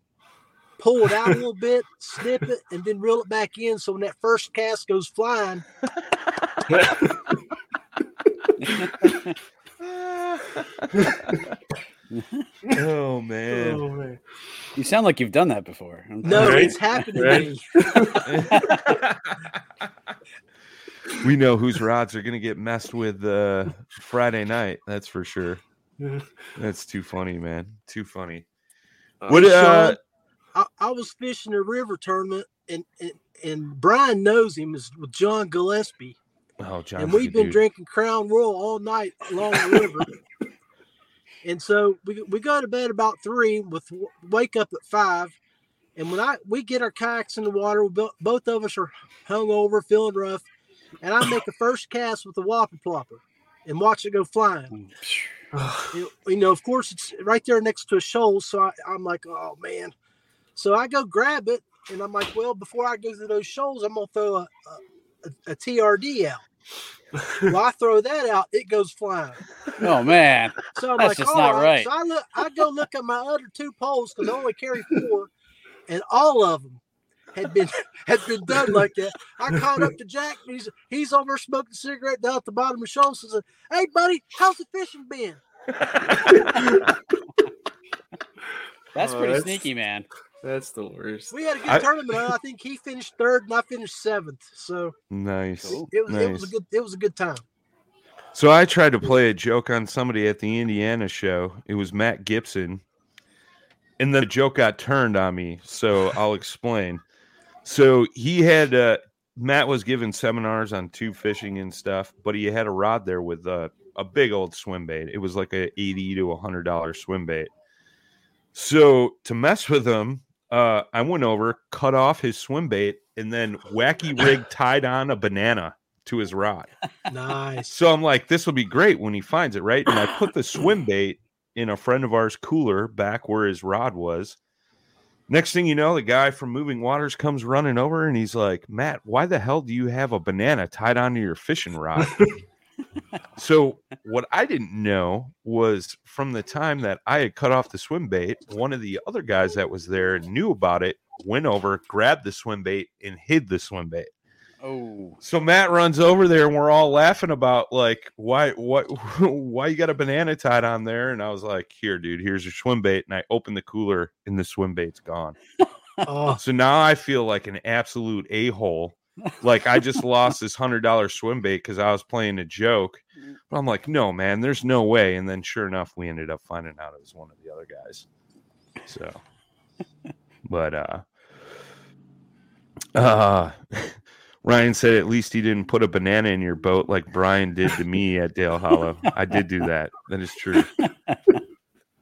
pull it out a little bit, snip it, and then reel it back in. So when that first cast goes flying, oh man. Oh, man. You sound like you've done that before. no, Right. it's happened to me. we know whose rods are gonna get messed with uh, Friday night. That's for sure. That's too funny, man. Too funny. What? Uh, Sean, I, I was fishing a river tournament, and, and and Brian knows him is with John Gillespie, oh, and we've been drinking Crown Royal all night along the river. and so we, we go to bed about three, with wake up at five. And when I we get our kayaks in the water, both of us are hung over, feeling rough, and I make a first cast with the whopper plopper and watch it go flying. You you know, of course, it's right there next to a shoal. So I, I'm like, oh man. So I go grab it, and I'm like, well, before I go to those shoals, I'm gonna throw a, a, a TRD out. Well, I throw that out, it goes flying. Oh man, So I'm That's like, just not right. So I look, I go look at my other two poles because I only carry four, and all of them had been had been done like that. I called up to Jack, and he's he's over smoking a cigarette down at the bottom of the shoal. So I said, "Hey, buddy, how's the fishing been?" that's Oh, pretty that's- sneaky, man. That's the worst. We had a good I- tournament. I think he finished third, and I finished seventh. So nice. Cool. it was it was a good it was a good time. So I tried to play a joke on somebody at the Indiana show. It was Matt Gibson. And the joke got turned on me. So I'll explain. So he had uh Matt was giving seminars on tube fishing and stuff, but he had a rod there with a, a big old swim bait. It was like a 80 to a hundred dollar swim bait. So to mess with him, uh, I went over, cut off his swim bait, and then wacky rig tied on a banana to his rod. Nice. So I'm like, this will be great when he finds it, right? And I put the swim bait in a friend of ours' cooler back where his rod was. Next thing you know, the guy from Moving Waters comes running over and he's like, Matt, why the hell do you have a banana tied onto your fishing rod? so what I didn't know was from the time that I had cut off the swim bait, one of the other guys that was there knew about it, went over, grabbed the swim bait, and hid the swim bait. Oh, So Matt runs over there and we're all laughing about like why what why you got a banana tied on there and I was like here dude here's your swim bait and I open the cooler and the swim bait's gone. Oh, So now I feel like an absolute a-hole. Like I just lost this $100 swim bait cuz I was playing a joke. But I'm like no man there's no way and then sure enough we ended up finding out it was one of the other guys. So but uh uh Ryan said at least he didn't put a banana in your boat like Brian did to me at Dale Hollow. I did do that. That is true.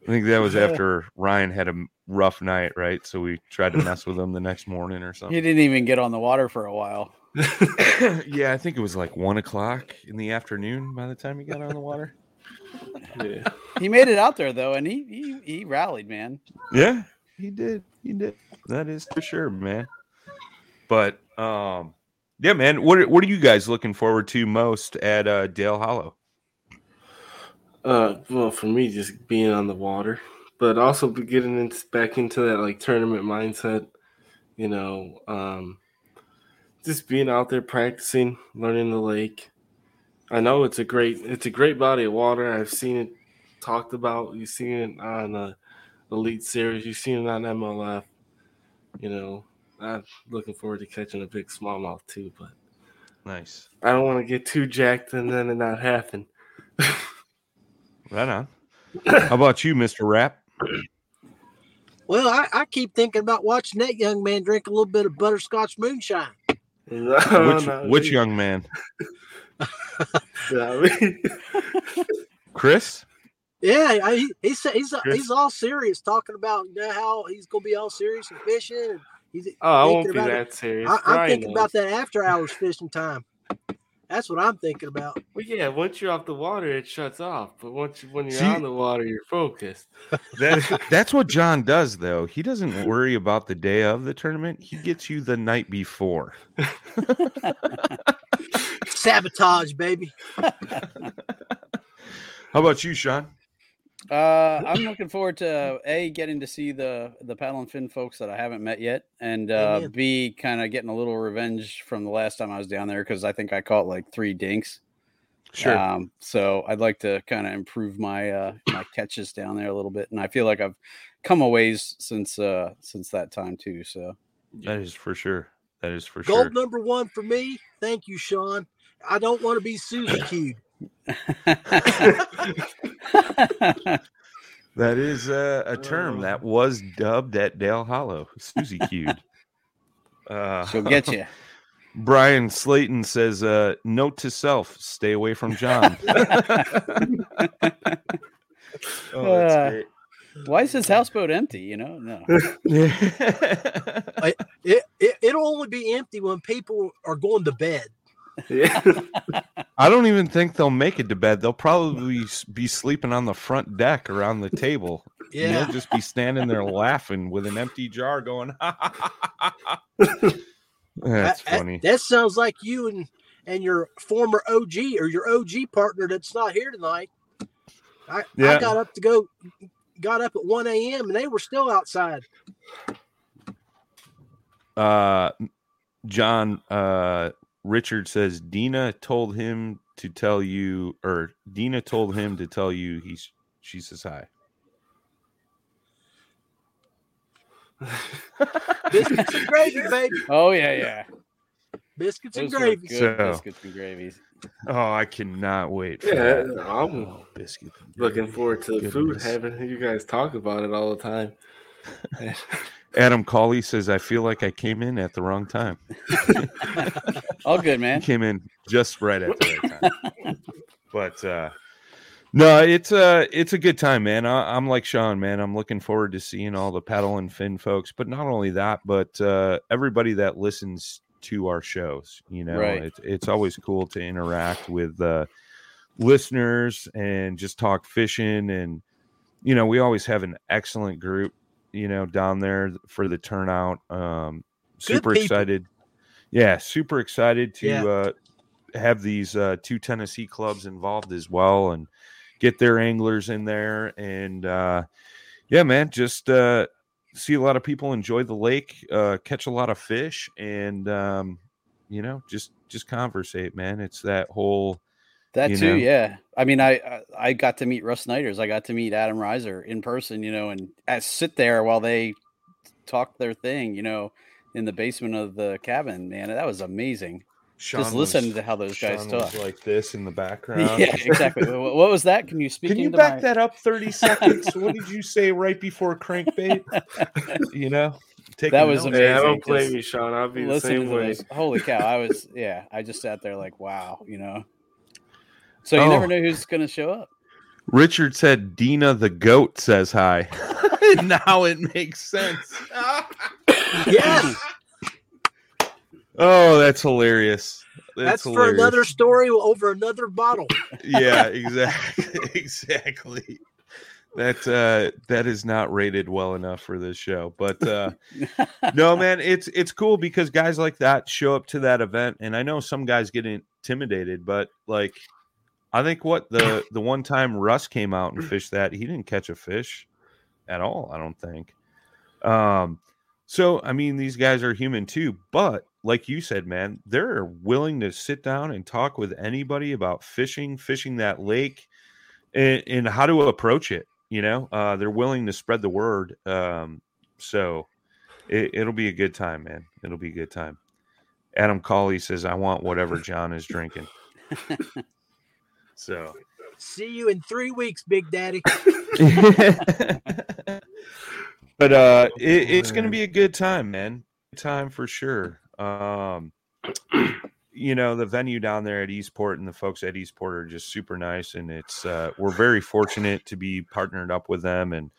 I think that was after Ryan had a rough night, right? So we tried to mess with him the next morning or something. he didn't even get on the water for a while. yeah, I think it was like one o'clock in the afternoon by the time he got on the water. Yeah. He made it out there though, and he he, he rallied, man. Yeah, he did. He did. That is for sure, man. But um, yeah, man. What are, what are you guys looking forward to most at uh, Dale Hollow? Uh, well, for me, just being on the water, but also getting into, back into that like tournament mindset. You know, um, just being out there practicing, learning the lake. I know it's a great, it's a great body of water. I've seen it talked about. You've seen it on the Elite Series. You've seen it on MLF. You know, I'm looking forward to catching a big smallmouth too, but Nice. I don't want to get too jacked and then it not happen. Right on. How about you, Mister Rap? well, I, I keep thinking about watching that young man drink a little bit of butterscotch moonshine. No, Which not which young man? Not. Chris? Yeah, I, he, he's he's Chris? he's all serious talking about you know, how he's gonna be all serious and fishing. And he's Oh, I thinking won't be about it. that serious. I, I'm thinking knows. about that after hours fishing time. That's what I'm thinking about. Well, yeah, once you're off the water, it shuts off. But once you, when you're See- on the water, you're focused. That, that's what John does, though. He doesn't worry about the day of the tournament. He gets you the night before. Sabotage, baby. How about you, Sean? Uh, I'm looking forward to a getting to see the the paddle and fin folks that I haven't met yet, and uh, Amen. b kind of getting a little revenge from the last time I was down there because I think I caught like three dinks. Sure. Um, so I'd like to kind of improve my uh, my catches down there a little bit, and I feel like I've come a ways since uh, since that time too. So that is for sure. That is for Gold sure. Gold number one for me. Thank you, Sean. I don't want to be Susie Q. That is uh, a term Oh. that was dubbed at Dale Hollow. Susie Q'd. Uh, she'll get you. Brian Slayton says, uh, "Note to self: Stay away from John." oh, Uh, great. Why is his houseboat empty? You know, no. It, it it'll only be empty when people are going to bed. Yeah. I don't even think they'll make it to bed. They'll probably be sleeping on the front deck around the table. And Yeah. they'll just be standing there laughing with an empty jar, going, "That's That- that- funny." That, sounds like you and and your former OG or your OG partner that's not here tonight. I, Yeah. I got up to go, got up at one a.m. and they were still outside. uh john uh richard says dina told him to tell you or dina told him to tell you he's she says hi Biscuits and gravy, baby. Oh yeah, yeah. Biscuits and Those were gravy. good So- biscuits and gravies. oh i cannot wait for Yeah, that. I'm Oh, biscuit looking forward to the food, Goodness. having you guys talk about it all the time. adam Cawley says i feel like i came in at the wrong time All good, man. came in just right at the right time. but uh no, it's a it's a good time, man. I, I'm like Sean, man. I'm looking forward to seeing all the paddle and fin folks, but not only that, but uh, everybody that listens to our shows. You know, Right. it's it's always cool to interact with uh, listeners and just talk fishing, and you know, we always have an excellent group. You know, down there for the turnout. Um, super excited. Yeah, super excited to Yeah. uh, have these uh, two Tennessee clubs involved as well, and get their anglers in there. And uh, yeah, man, just uh, see a lot of people enjoy the lake, uh, catch a lot of fish, and um, you know, just just conversate, man. It's that whole That too, know? yeah. I mean, I I- I got to meet Russ Snyders. I got to meet Adam Reiser in person, you know, and I sit there while they talk their thing, you know, in the basement of the cabin. Man, that was amazing. Sean listening to how those guys Sean was talk. like this in the background. yeah, exactly. What was that? Can you speak Can you back my- that up 30 seconds? what did you say right before crankbait? you know, Taking That was notes. Yeah, amazing, don't blame 'cause me, Sean. I'll be the same way. Holy cow! I was yeah. I just sat there like wow, you know. So you Oh. never know who's going to show up. Richard said Dina the goat says hi. now it makes sense. Yes, Oh, that's hilarious. that's, for hilarious. another story over another bottle. yeah, exactly. exactly. That uh that is not rated well enough for this show. But uh no man, it's it's cool because guys like that show up to that event and I know some guys get intimidated, but like I think what the the one time Russ came out and fished that, he didn't catch a fish at all, I don't think. Um so I mean these guys are human too, but like you said, man, they're willing to sit down and talk with anybody about fishing, fishing that lake, and, and how to approach it. You know, uh, they're willing to spread the word. Um, so it, it'll be a good time, man. It'll be a good time. Adam Cawley says, "I want whatever John is drinking." so, See you in three weeks, Big Daddy. but uh, it, it's going to be a good time, man. Good time for sure. Um, you know, the venue down there at Eastport and the folks at Eastport are just super nice, and it's uh, we're very fortunate to be partnered up with them and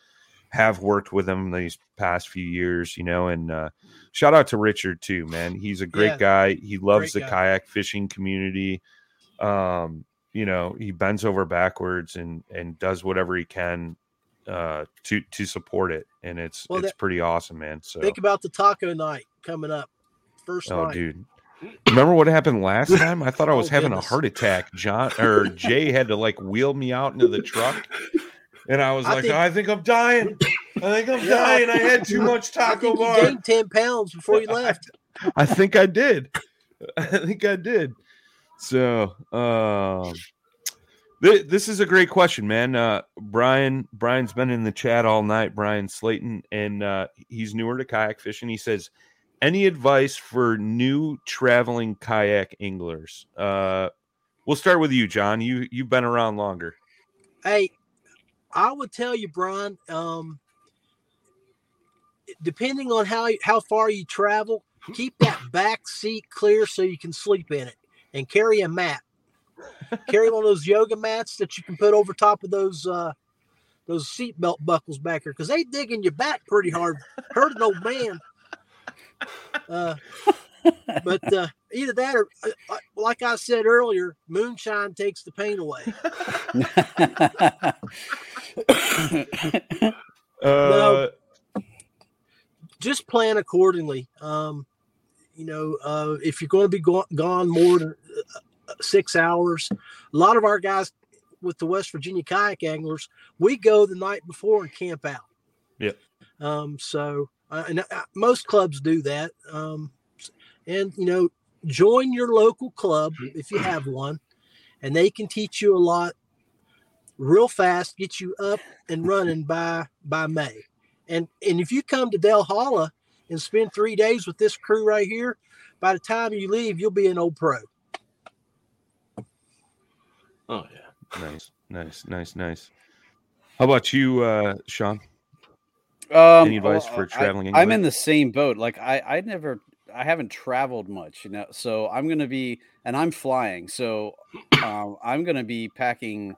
have worked with them these past few years. You know, and uh, shout out to Richard too, man. He's a great Yeah, guy. He loves the guy. kayak fishing community. Um, you know, he bends over backwards and and does whatever he can uh to to support it and it's Well, it's that- pretty awesome man so Think about the taco night coming up. First oh night. dude remember what happened last time i thought i was Oh, having goodness. a heart attack john or jay had to like wheel me out into the truck and I was I like, think- I think I'm dying. I think I'm Yeah. dying. I had too much taco bar. gained ten pounds before you left. I think I did. I think I did. So, um, th- this is a great question, man. Uh, Brian, Brian's been in the chat all night. Brian Slayton, and uh, he's newer to kayak fishing. He says, "Any advice for new traveling kayak anglers?" Uh, we'll start with you, John. You you've been around longer. Hey, I would tell you, Brian. Um, depending on how how far you travel, keep that back seat clear so you can sleep in it, and carry a mat. carry one of those yoga mats that you can put over top of those uh, those seatbelt buckles back here because they dig in your back pretty hard. Hurt an old man. Uh, but uh, either that or, uh, uh, like I said earlier, moonshine takes the pain away. Uh, just plan accordingly. Um, you know, uh, if you're going to be go- gone more than uh, six hours, a lot of our guys with the West Virginia kayak anglers, we go the night before and camp out. Yep. Um, so, uh, and uh, most clubs do that. Um, and you know, join your local club if you have one, and they can teach you a lot real fast, get you up and running by by May. And and if you come to Dale Hollow and spend three days with this crew right here, by the time you leave, you'll be an old pro. Oh yeah. nice, nice, nice, nice. How about you, uh, Sean? Um, Any advice well, for I- traveling I'm in the same boat. Like I, I never, I haven't traveled much, you know. So I'm gonna be, and I'm flying. So um, I'm gonna be packing.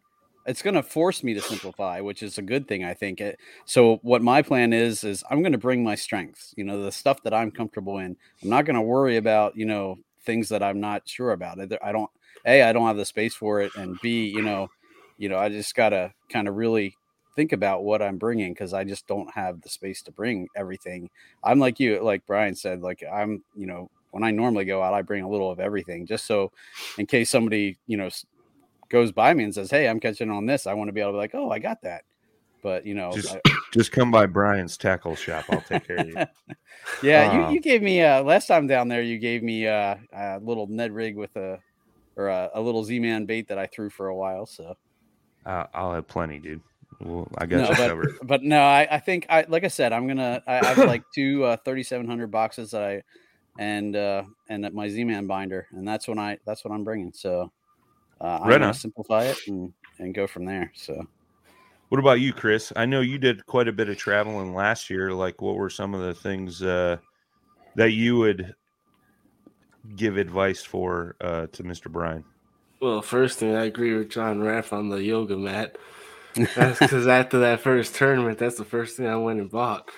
It's gonna force me to simplify, which is a good thing, I think. It, so what my plan is is I'm gonna bring my strengths. You know, the stuff that I'm comfortable in. I'm not gonna worry about you know things that I'm not sure about. Eh, Either I don't. A, I don't have the space for it, and B, you know, you know, I just gotta kind of really think about what I'm bringing because I just don't have the space to bring everything. I'm like you, like Brian said, like I'm, you know, when I normally go out, I bring a little of everything just so in case somebody, you know, goes by me and says, Hey, I'm catching on this. I want to be able to be like, Oh, I got that. But, you know, Just- I- Just come by Brian's tackle shop. I'll take care of you. yeah, Uh, you, you gave me, uh, last time down there, you gave me uh, a little Ned rig with a, or a, a little Z Man bait that I threw for a while. So, Uh, I'll have plenty, dude. Well, I got No, you but- covered. but no, I, I think I like I said, I'm gonna I, I have like two uh, 3700 boxes that I and uh and my Z-Man binder, and that's when I that's what I'm bringing. So uh, I'm Right gonna simplify it and and go from there. So What about you, Chris? I know you did quite a bit of traveling last year. Like, what were some of the things uh, that you would give advice for uh, to Mr. Brian? Well, first thing I agree with John Raff on the yoga mat. That's because after that first tournament, that's the first thing I went and bought.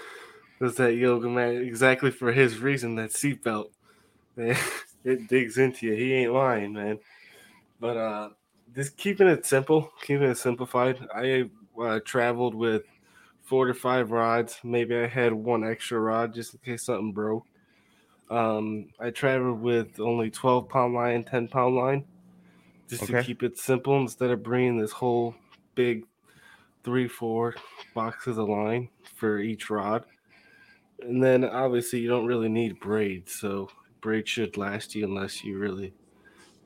Was that yoga mat exactly for his reason? That seatbelt, it digs into you. He ain't lying, man. But uh, just keeping it simple, keeping it simplified. I uh, traveled with four to five rods. Maybe I had one extra rod just in case something broke. Um, I traveled with only 12 pound line, 10 pound line, just to keep it simple instead of bringing this whole big three, four boxes of line for each rod. And then obviously you don't really need braids, so braids should last you unless you really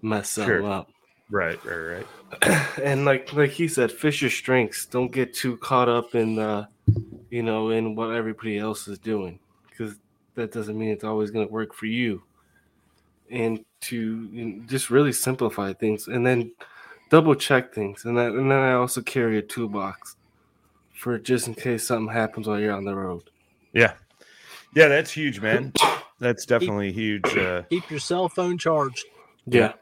mess Sure. them up. Right, right, right. and like like he said, fish your strengths. Don't get too caught up in uh, you know, in what everybody else is doing, because that doesn't mean it's always going to work for you. And to you know, just really simplify things, and then double check things, and that and then I also carry a toolbox for just in case something happens while you're on the road. Yeah, yeah, that's huge, man. That's definitely huge. Uh, Keep your cell phone charged. Yeah.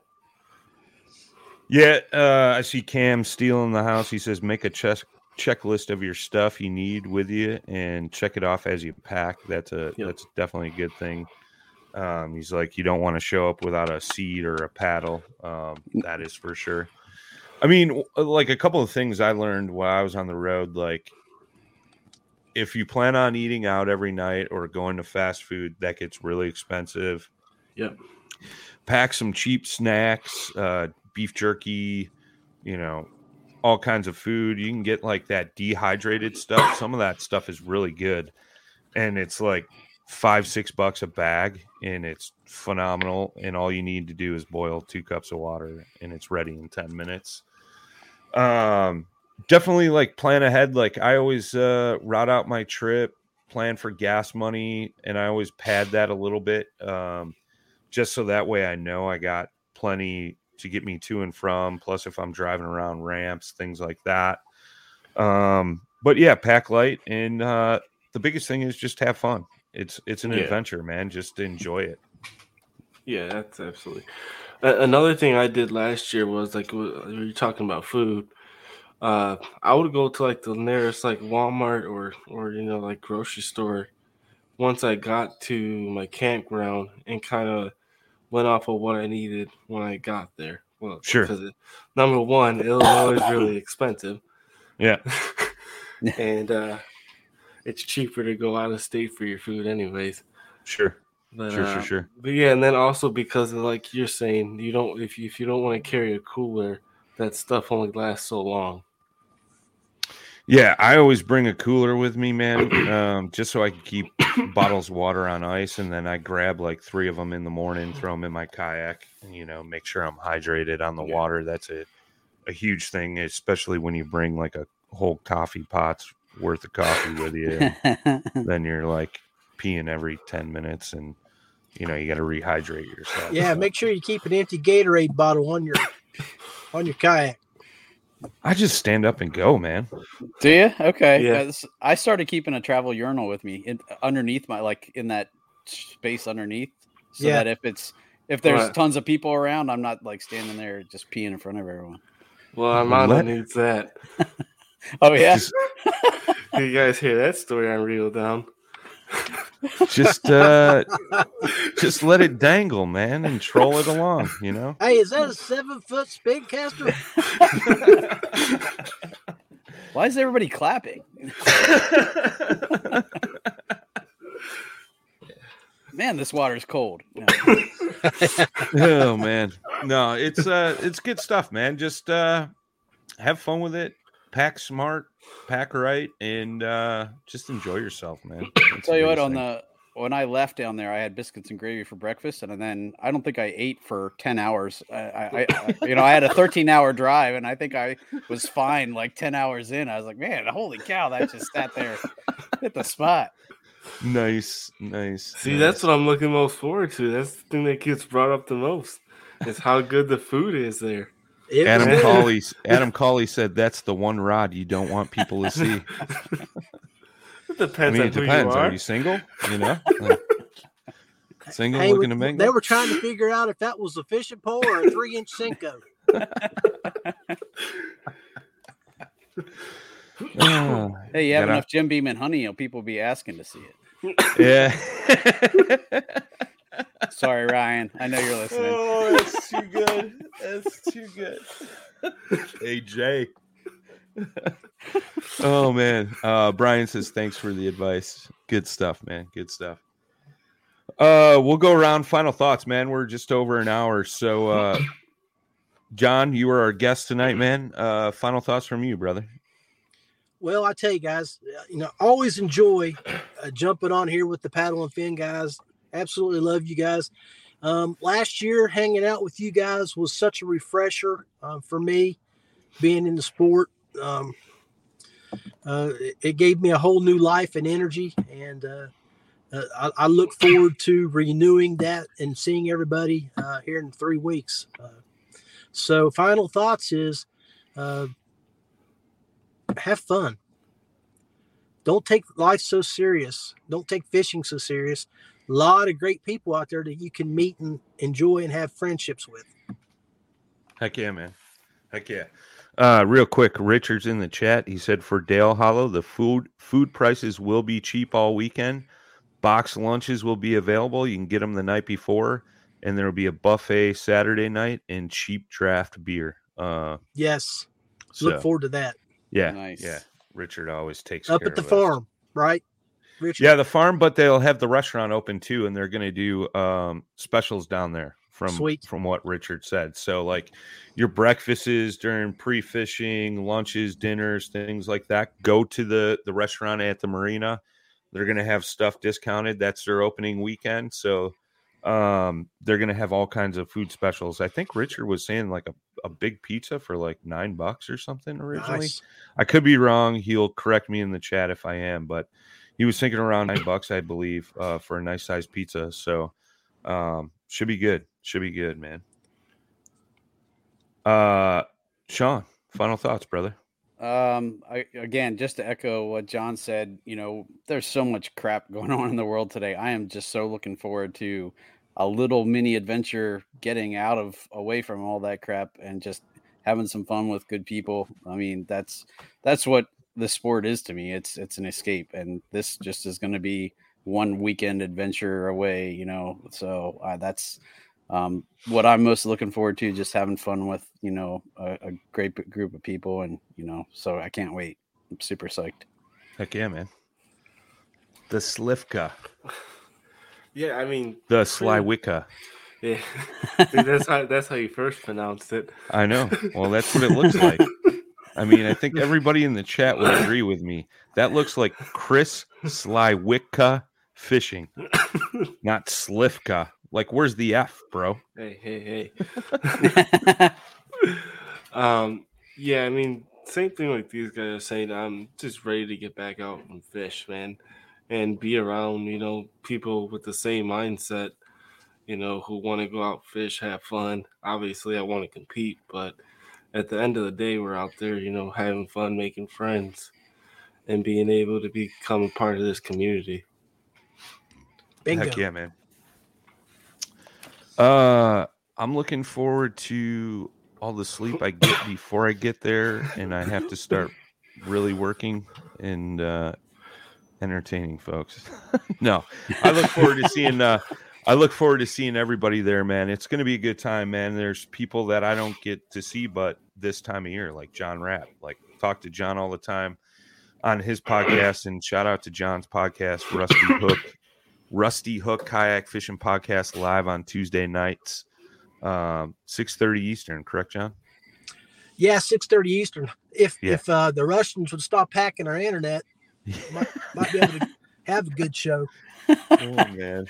Yeah, uh, I see Cam Steele in the house. He says make a check checklist of your stuff you need with you and check it off as you pack. That's a Yep. that's definitely a good thing. Um, he's like, you don't want to show up without a seat or a paddle. Um, that is for sure. I mean, like a couple of things I learned while I was on the road, like if you plan on eating out every night or going to fast food, that gets really expensive. Yep. Pack some cheap snacks, uh, beef jerky, you know, all kinds of food. You can get like that dehydrated stuff. Some of that stuff is really good, and it's like five six bucks a bag, and it's phenomenal. And all you need to do is boil two cups of water, and it's ready in ten minutes. Um, definitely like plan ahead. Like I always uh, route out my trip, plan for gas money, and I always pad that a little bit, um, just so that way I know I got plenty to get me to and from. Plus, if I'm driving around ramps, things like that. Um, but yeah, pack light, and uh, the biggest thing is just have fun. It's it's an Yeah. adventure, man. Just enjoy it. Yeah, that's absolutely. A- another thing I did last year was like w- you were talking about food. Uh, I would go to like the nearest like Walmart or or you know like grocery store once I got to my campground and kind of went off of what I needed when I got there. Well, Sure. It, number one, Illinois is really expensive, Yeah, and uh, it's cheaper to go out of state for your food, anyways. sure, But, sure, uh, sure, sure. But yeah, and then also because of like you're saying, you don't if you, if you don't want to carry a cooler, that stuff only lasts so long. Yeah, I always bring a cooler with me, man, um, just so I can keep bottles of water on ice, and then I grab like three of them in the morning, throw them in my kayak, and you know, make sure I'm hydrated on the Yeah. water. That's a a huge thing, especially when you bring like a whole coffee pot's worth of coffee with you. then you're like peeing every ten minutes, and you know you got to rehydrate yourself. Yeah, so. make sure you keep an empty Gatorade bottle on your on your kayak. I just stand up and go, man. Do you? Okay. Yeah. I started keeping a travel urinal with me in, underneath my like in that space underneath, so Yeah. that if it's if there's Right. tons of people around, I'm not like standing there just peeing in front of everyone. Well, Armando Let- needs that. Oh yeah. You guys hear that story on Reel Down? Just uh, just let it dangle, man, and troll it along. You know. Hey, is that a seven foot spin caster? Why is everybody clapping? Man, this water is cold. No. oh man no it's uh it's good stuff man just uh have fun with it pack smart pack right and uh just enjoy yourself man That's Tell you what, on the when I left down there, I had biscuits and gravy for breakfast, and then I don't think I ate for ten hours. I, I, I you know, I had a thirteen hour drive, and I think I was fine like ten hours in. I was like, man, holy cow, that just sat there at the spot. nice nice See, nice. that's what I'm looking most forward to. That's the thing that gets brought up the most. Is how good the food is there. It adam good. Colley adam Colley said that's the one rod you don't want people to see It depends. i depends mean on it who depends you are are. you single you know Like, single Hey, looking we- to mingle they were trying to figure out if that was a fishing pole or a three inch Senko. Oh, Hey, you have Gotta- enough Jim Beam and honey, you know, people will be asking to see it. yeah Sorry, Ryan. I know you're listening. Oh, that's too good. That's too good. AJ. Oh man. Uh Brian says thanks for the advice. Good stuff, man. Good stuff. Uh we'll go around final thoughts, man. We're just over an hour. So uh John, you were our guest tonight, man. Uh final thoughts from you, brother. Well, I tell you guys, you know, always enjoy uh, jumping on here with the paddle and fin guys. Absolutely love you guys. Um, last year, hanging out with you guys was such a refresher uh, for me, being in the sport. Um, uh, it, it gave me a whole new life and energy, and uh, uh, I, I look forward to renewing that and seeing everybody uh, here in three weeks. Uh, so, final thoughts is. Uh, have fun. Don't take life so serious. Don't take fishing so serious. A lot of great people out there that you can meet and enjoy and have friendships with. Heck yeah, man. Heck yeah. Uh, real quick, Richard's in the chat. He said for Dale Hollow, the food food prices will be cheap all weekend. Box lunches will be available. You can get them the night before, and there will be a buffet Saturday night and cheap draft beer. Uh, Yes. so Look forward to that. yeah, Nice. yeah. Richard always takes Up care at the of us. farm, right? Richard? Yeah, the farm, but they'll have the restaurant open too, and they're going to do um, specials down there from Sweet. from what Richard said. So like your breakfasts during pre-fishing, lunches, dinners, things like that, go to the the restaurant at the marina. They're going to have stuff discounted. That's their opening weekend. So um they're going to have all kinds of food specials. I think Richard was saying like a, a big pizza for like 9 bucks or something originally. Nice. I could be wrong. He'll correct me in the chat if I am, but he was thinking around nine bucks, I believe, uh, for a nice sized pizza. So um, should be good. Should be good, man. Uh, Sean, final thoughts, brother. Um, I, again, just to echo what John said, you know, there's so much crap going on in the world today. I am just so looking forward to a little mini adventure getting out of away from all that crap and just having some fun with good people. I mean, that's that's what the sport is to me. It's it's an escape, and this just is going to be one weekend adventure away, you know. So uh, that's um, what I'm most looking forward to. Just having fun with you know a, a great group of people, and you know, so I can't wait. I'm super psyched. Heck yeah, man. The Slivka, Yeah, I mean, the Slywicka. yeah, See, that's how that's how you first pronounced it. I know. Well, that's what it looks like. I mean, I think everybody in the chat would agree with me. That looks like Chris Slywicka fishing, not Slivka. Like, where's the F, bro? Hey, hey, hey. um, yeah, I mean, same thing like these guys are saying. I'm just ready to get back out and fish, man, and be around, you know, people with the same mindset, you know, who want to go out fish, have fun. Obviously, I want to compete, but at the end of the day, we're out there, you know, having fun, making friends, and being able to become a part of this community. Bingo. Heck yeah, man. Uh, I'm looking forward to all the sleep I get before I get there, and I have to start really working and uh, entertaining folks. no, I look forward to seeing. Uh, I look forward to seeing everybody there, man. It's going to be a good time, man. There's people that I don't get to see, but this time of year, like John Rapp, like talk to John all the time on his podcast, and shout out to John's podcast, Rusty Hook. Rusty Hook Kayak Fishing Podcast live on Tuesday nights, um, six thirty Eastern. Correct, John? Yeah, six thirty Eastern. If Yeah. if uh, the Russians would stop hacking our internet, might, might be able to have a good show. oh man,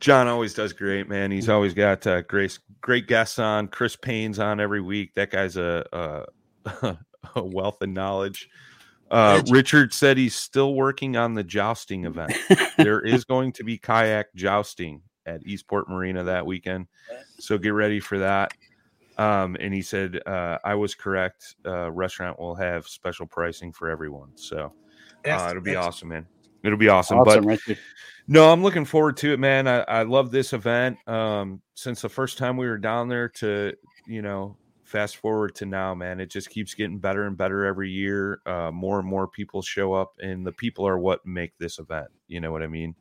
John always does great, man. He's always got uh, great great guests on. Chris Payne's on every week. That guy's a a, a wealth of knowledge. Uh, Richard said he's still working on the jousting event. there is going to be kayak jousting at Eastport Marina that weekend, so get ready for that. Um, and he said uh, I was correct. Uh, restaurant will have special pricing for everyone, so uh, it'll be awesome, man. It'll be awesome. Awesome, But Richard. no, I'm looking forward to it, man. I, I love this event. Um, since the first time we were down there to, you know, fast forward to now, man, it just keeps getting better and better every year. Uh, more and more people show up, and the people are what make this event. You know what I mean?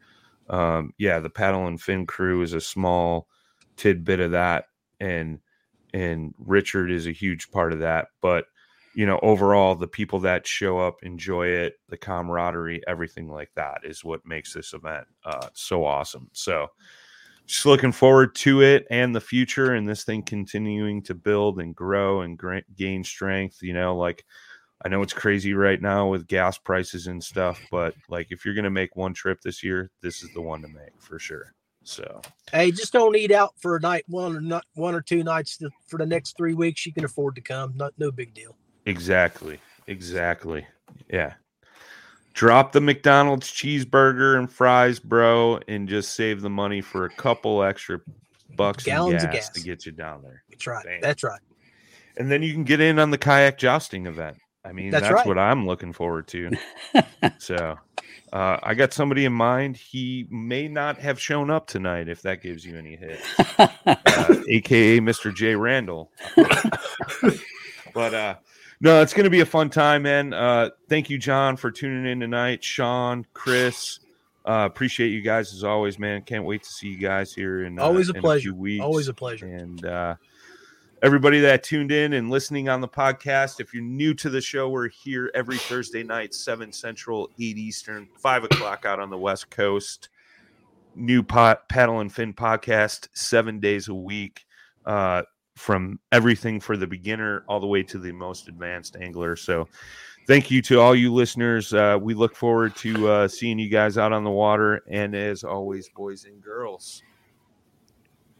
Um, yeah, the paddle and fin crew is a small tidbit of that, and and Richard is a huge part of that. But you know, overall, the people that show up enjoy it, the camaraderie, everything like that is what makes this event uh, so awesome. So, just looking forward to it and the future, and this thing continuing to build and grow and gra- gain strength. You know, like I know it's crazy right now with gas prices and stuff, but like if you're gonna make one trip this year, this is the one to make for sure. So, Hey, just don't eat out for a night one or not one or two nights to, for the next three weeks. You can afford to come. Not no big deal. Exactly. Exactly. Yeah. Drop the McDonald's cheeseburger and fries, bro, and just save the money for a couple extra bucks Gallons and of gas, gas. to get you down there. That's right. Damn. That's right. And then you can get in on the kayak jousting event. I mean, That's that's, right. what I'm looking forward to. so, uh, I got somebody in mind. He may not have shown up tonight if that gives you any hit, uh, aka Mr. J. Randall. but uh no, it's gonna be a fun time, man. Uh thank you, John, for tuning in tonight. Sean, Chris, uh appreciate you guys as always, man. Can't wait to see you guys here in uh, Always a pleasure. few weeks. Always a pleasure. And uh everybody that tuned in and listening on the podcast, if you're new to the show, we're here every Thursday night, 7 Central, 8 Eastern, 5 o'clock out on the West Coast. new pot, paddle and fin podcast seven days a week, uh, from everything for the beginner all the way to the most advanced angler. So, thank you to all you listeners. Uh, we look forward to uh, seeing you guys out on the water. And as always, boys and girls,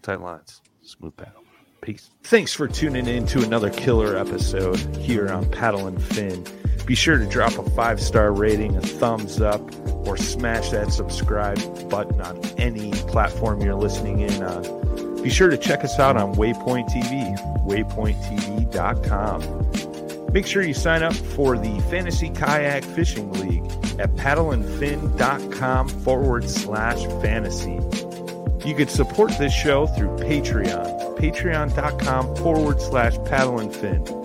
tight lines, smooth paddle. Peace. Thanks for tuning in to another killer episode here on Paddle and Fin. Be sure to drop a five star rating, a thumbs up, or smash that subscribe button on any platform you're listening in on. Be sure to check us out on Waypoint TV, waypointtv.com. Make sure you sign up for the Fantasy Kayak Fishing League at paddleandfin.com forward slash fantasy. You could support this show through Patreon, patreon.com forward slash paddle and fin.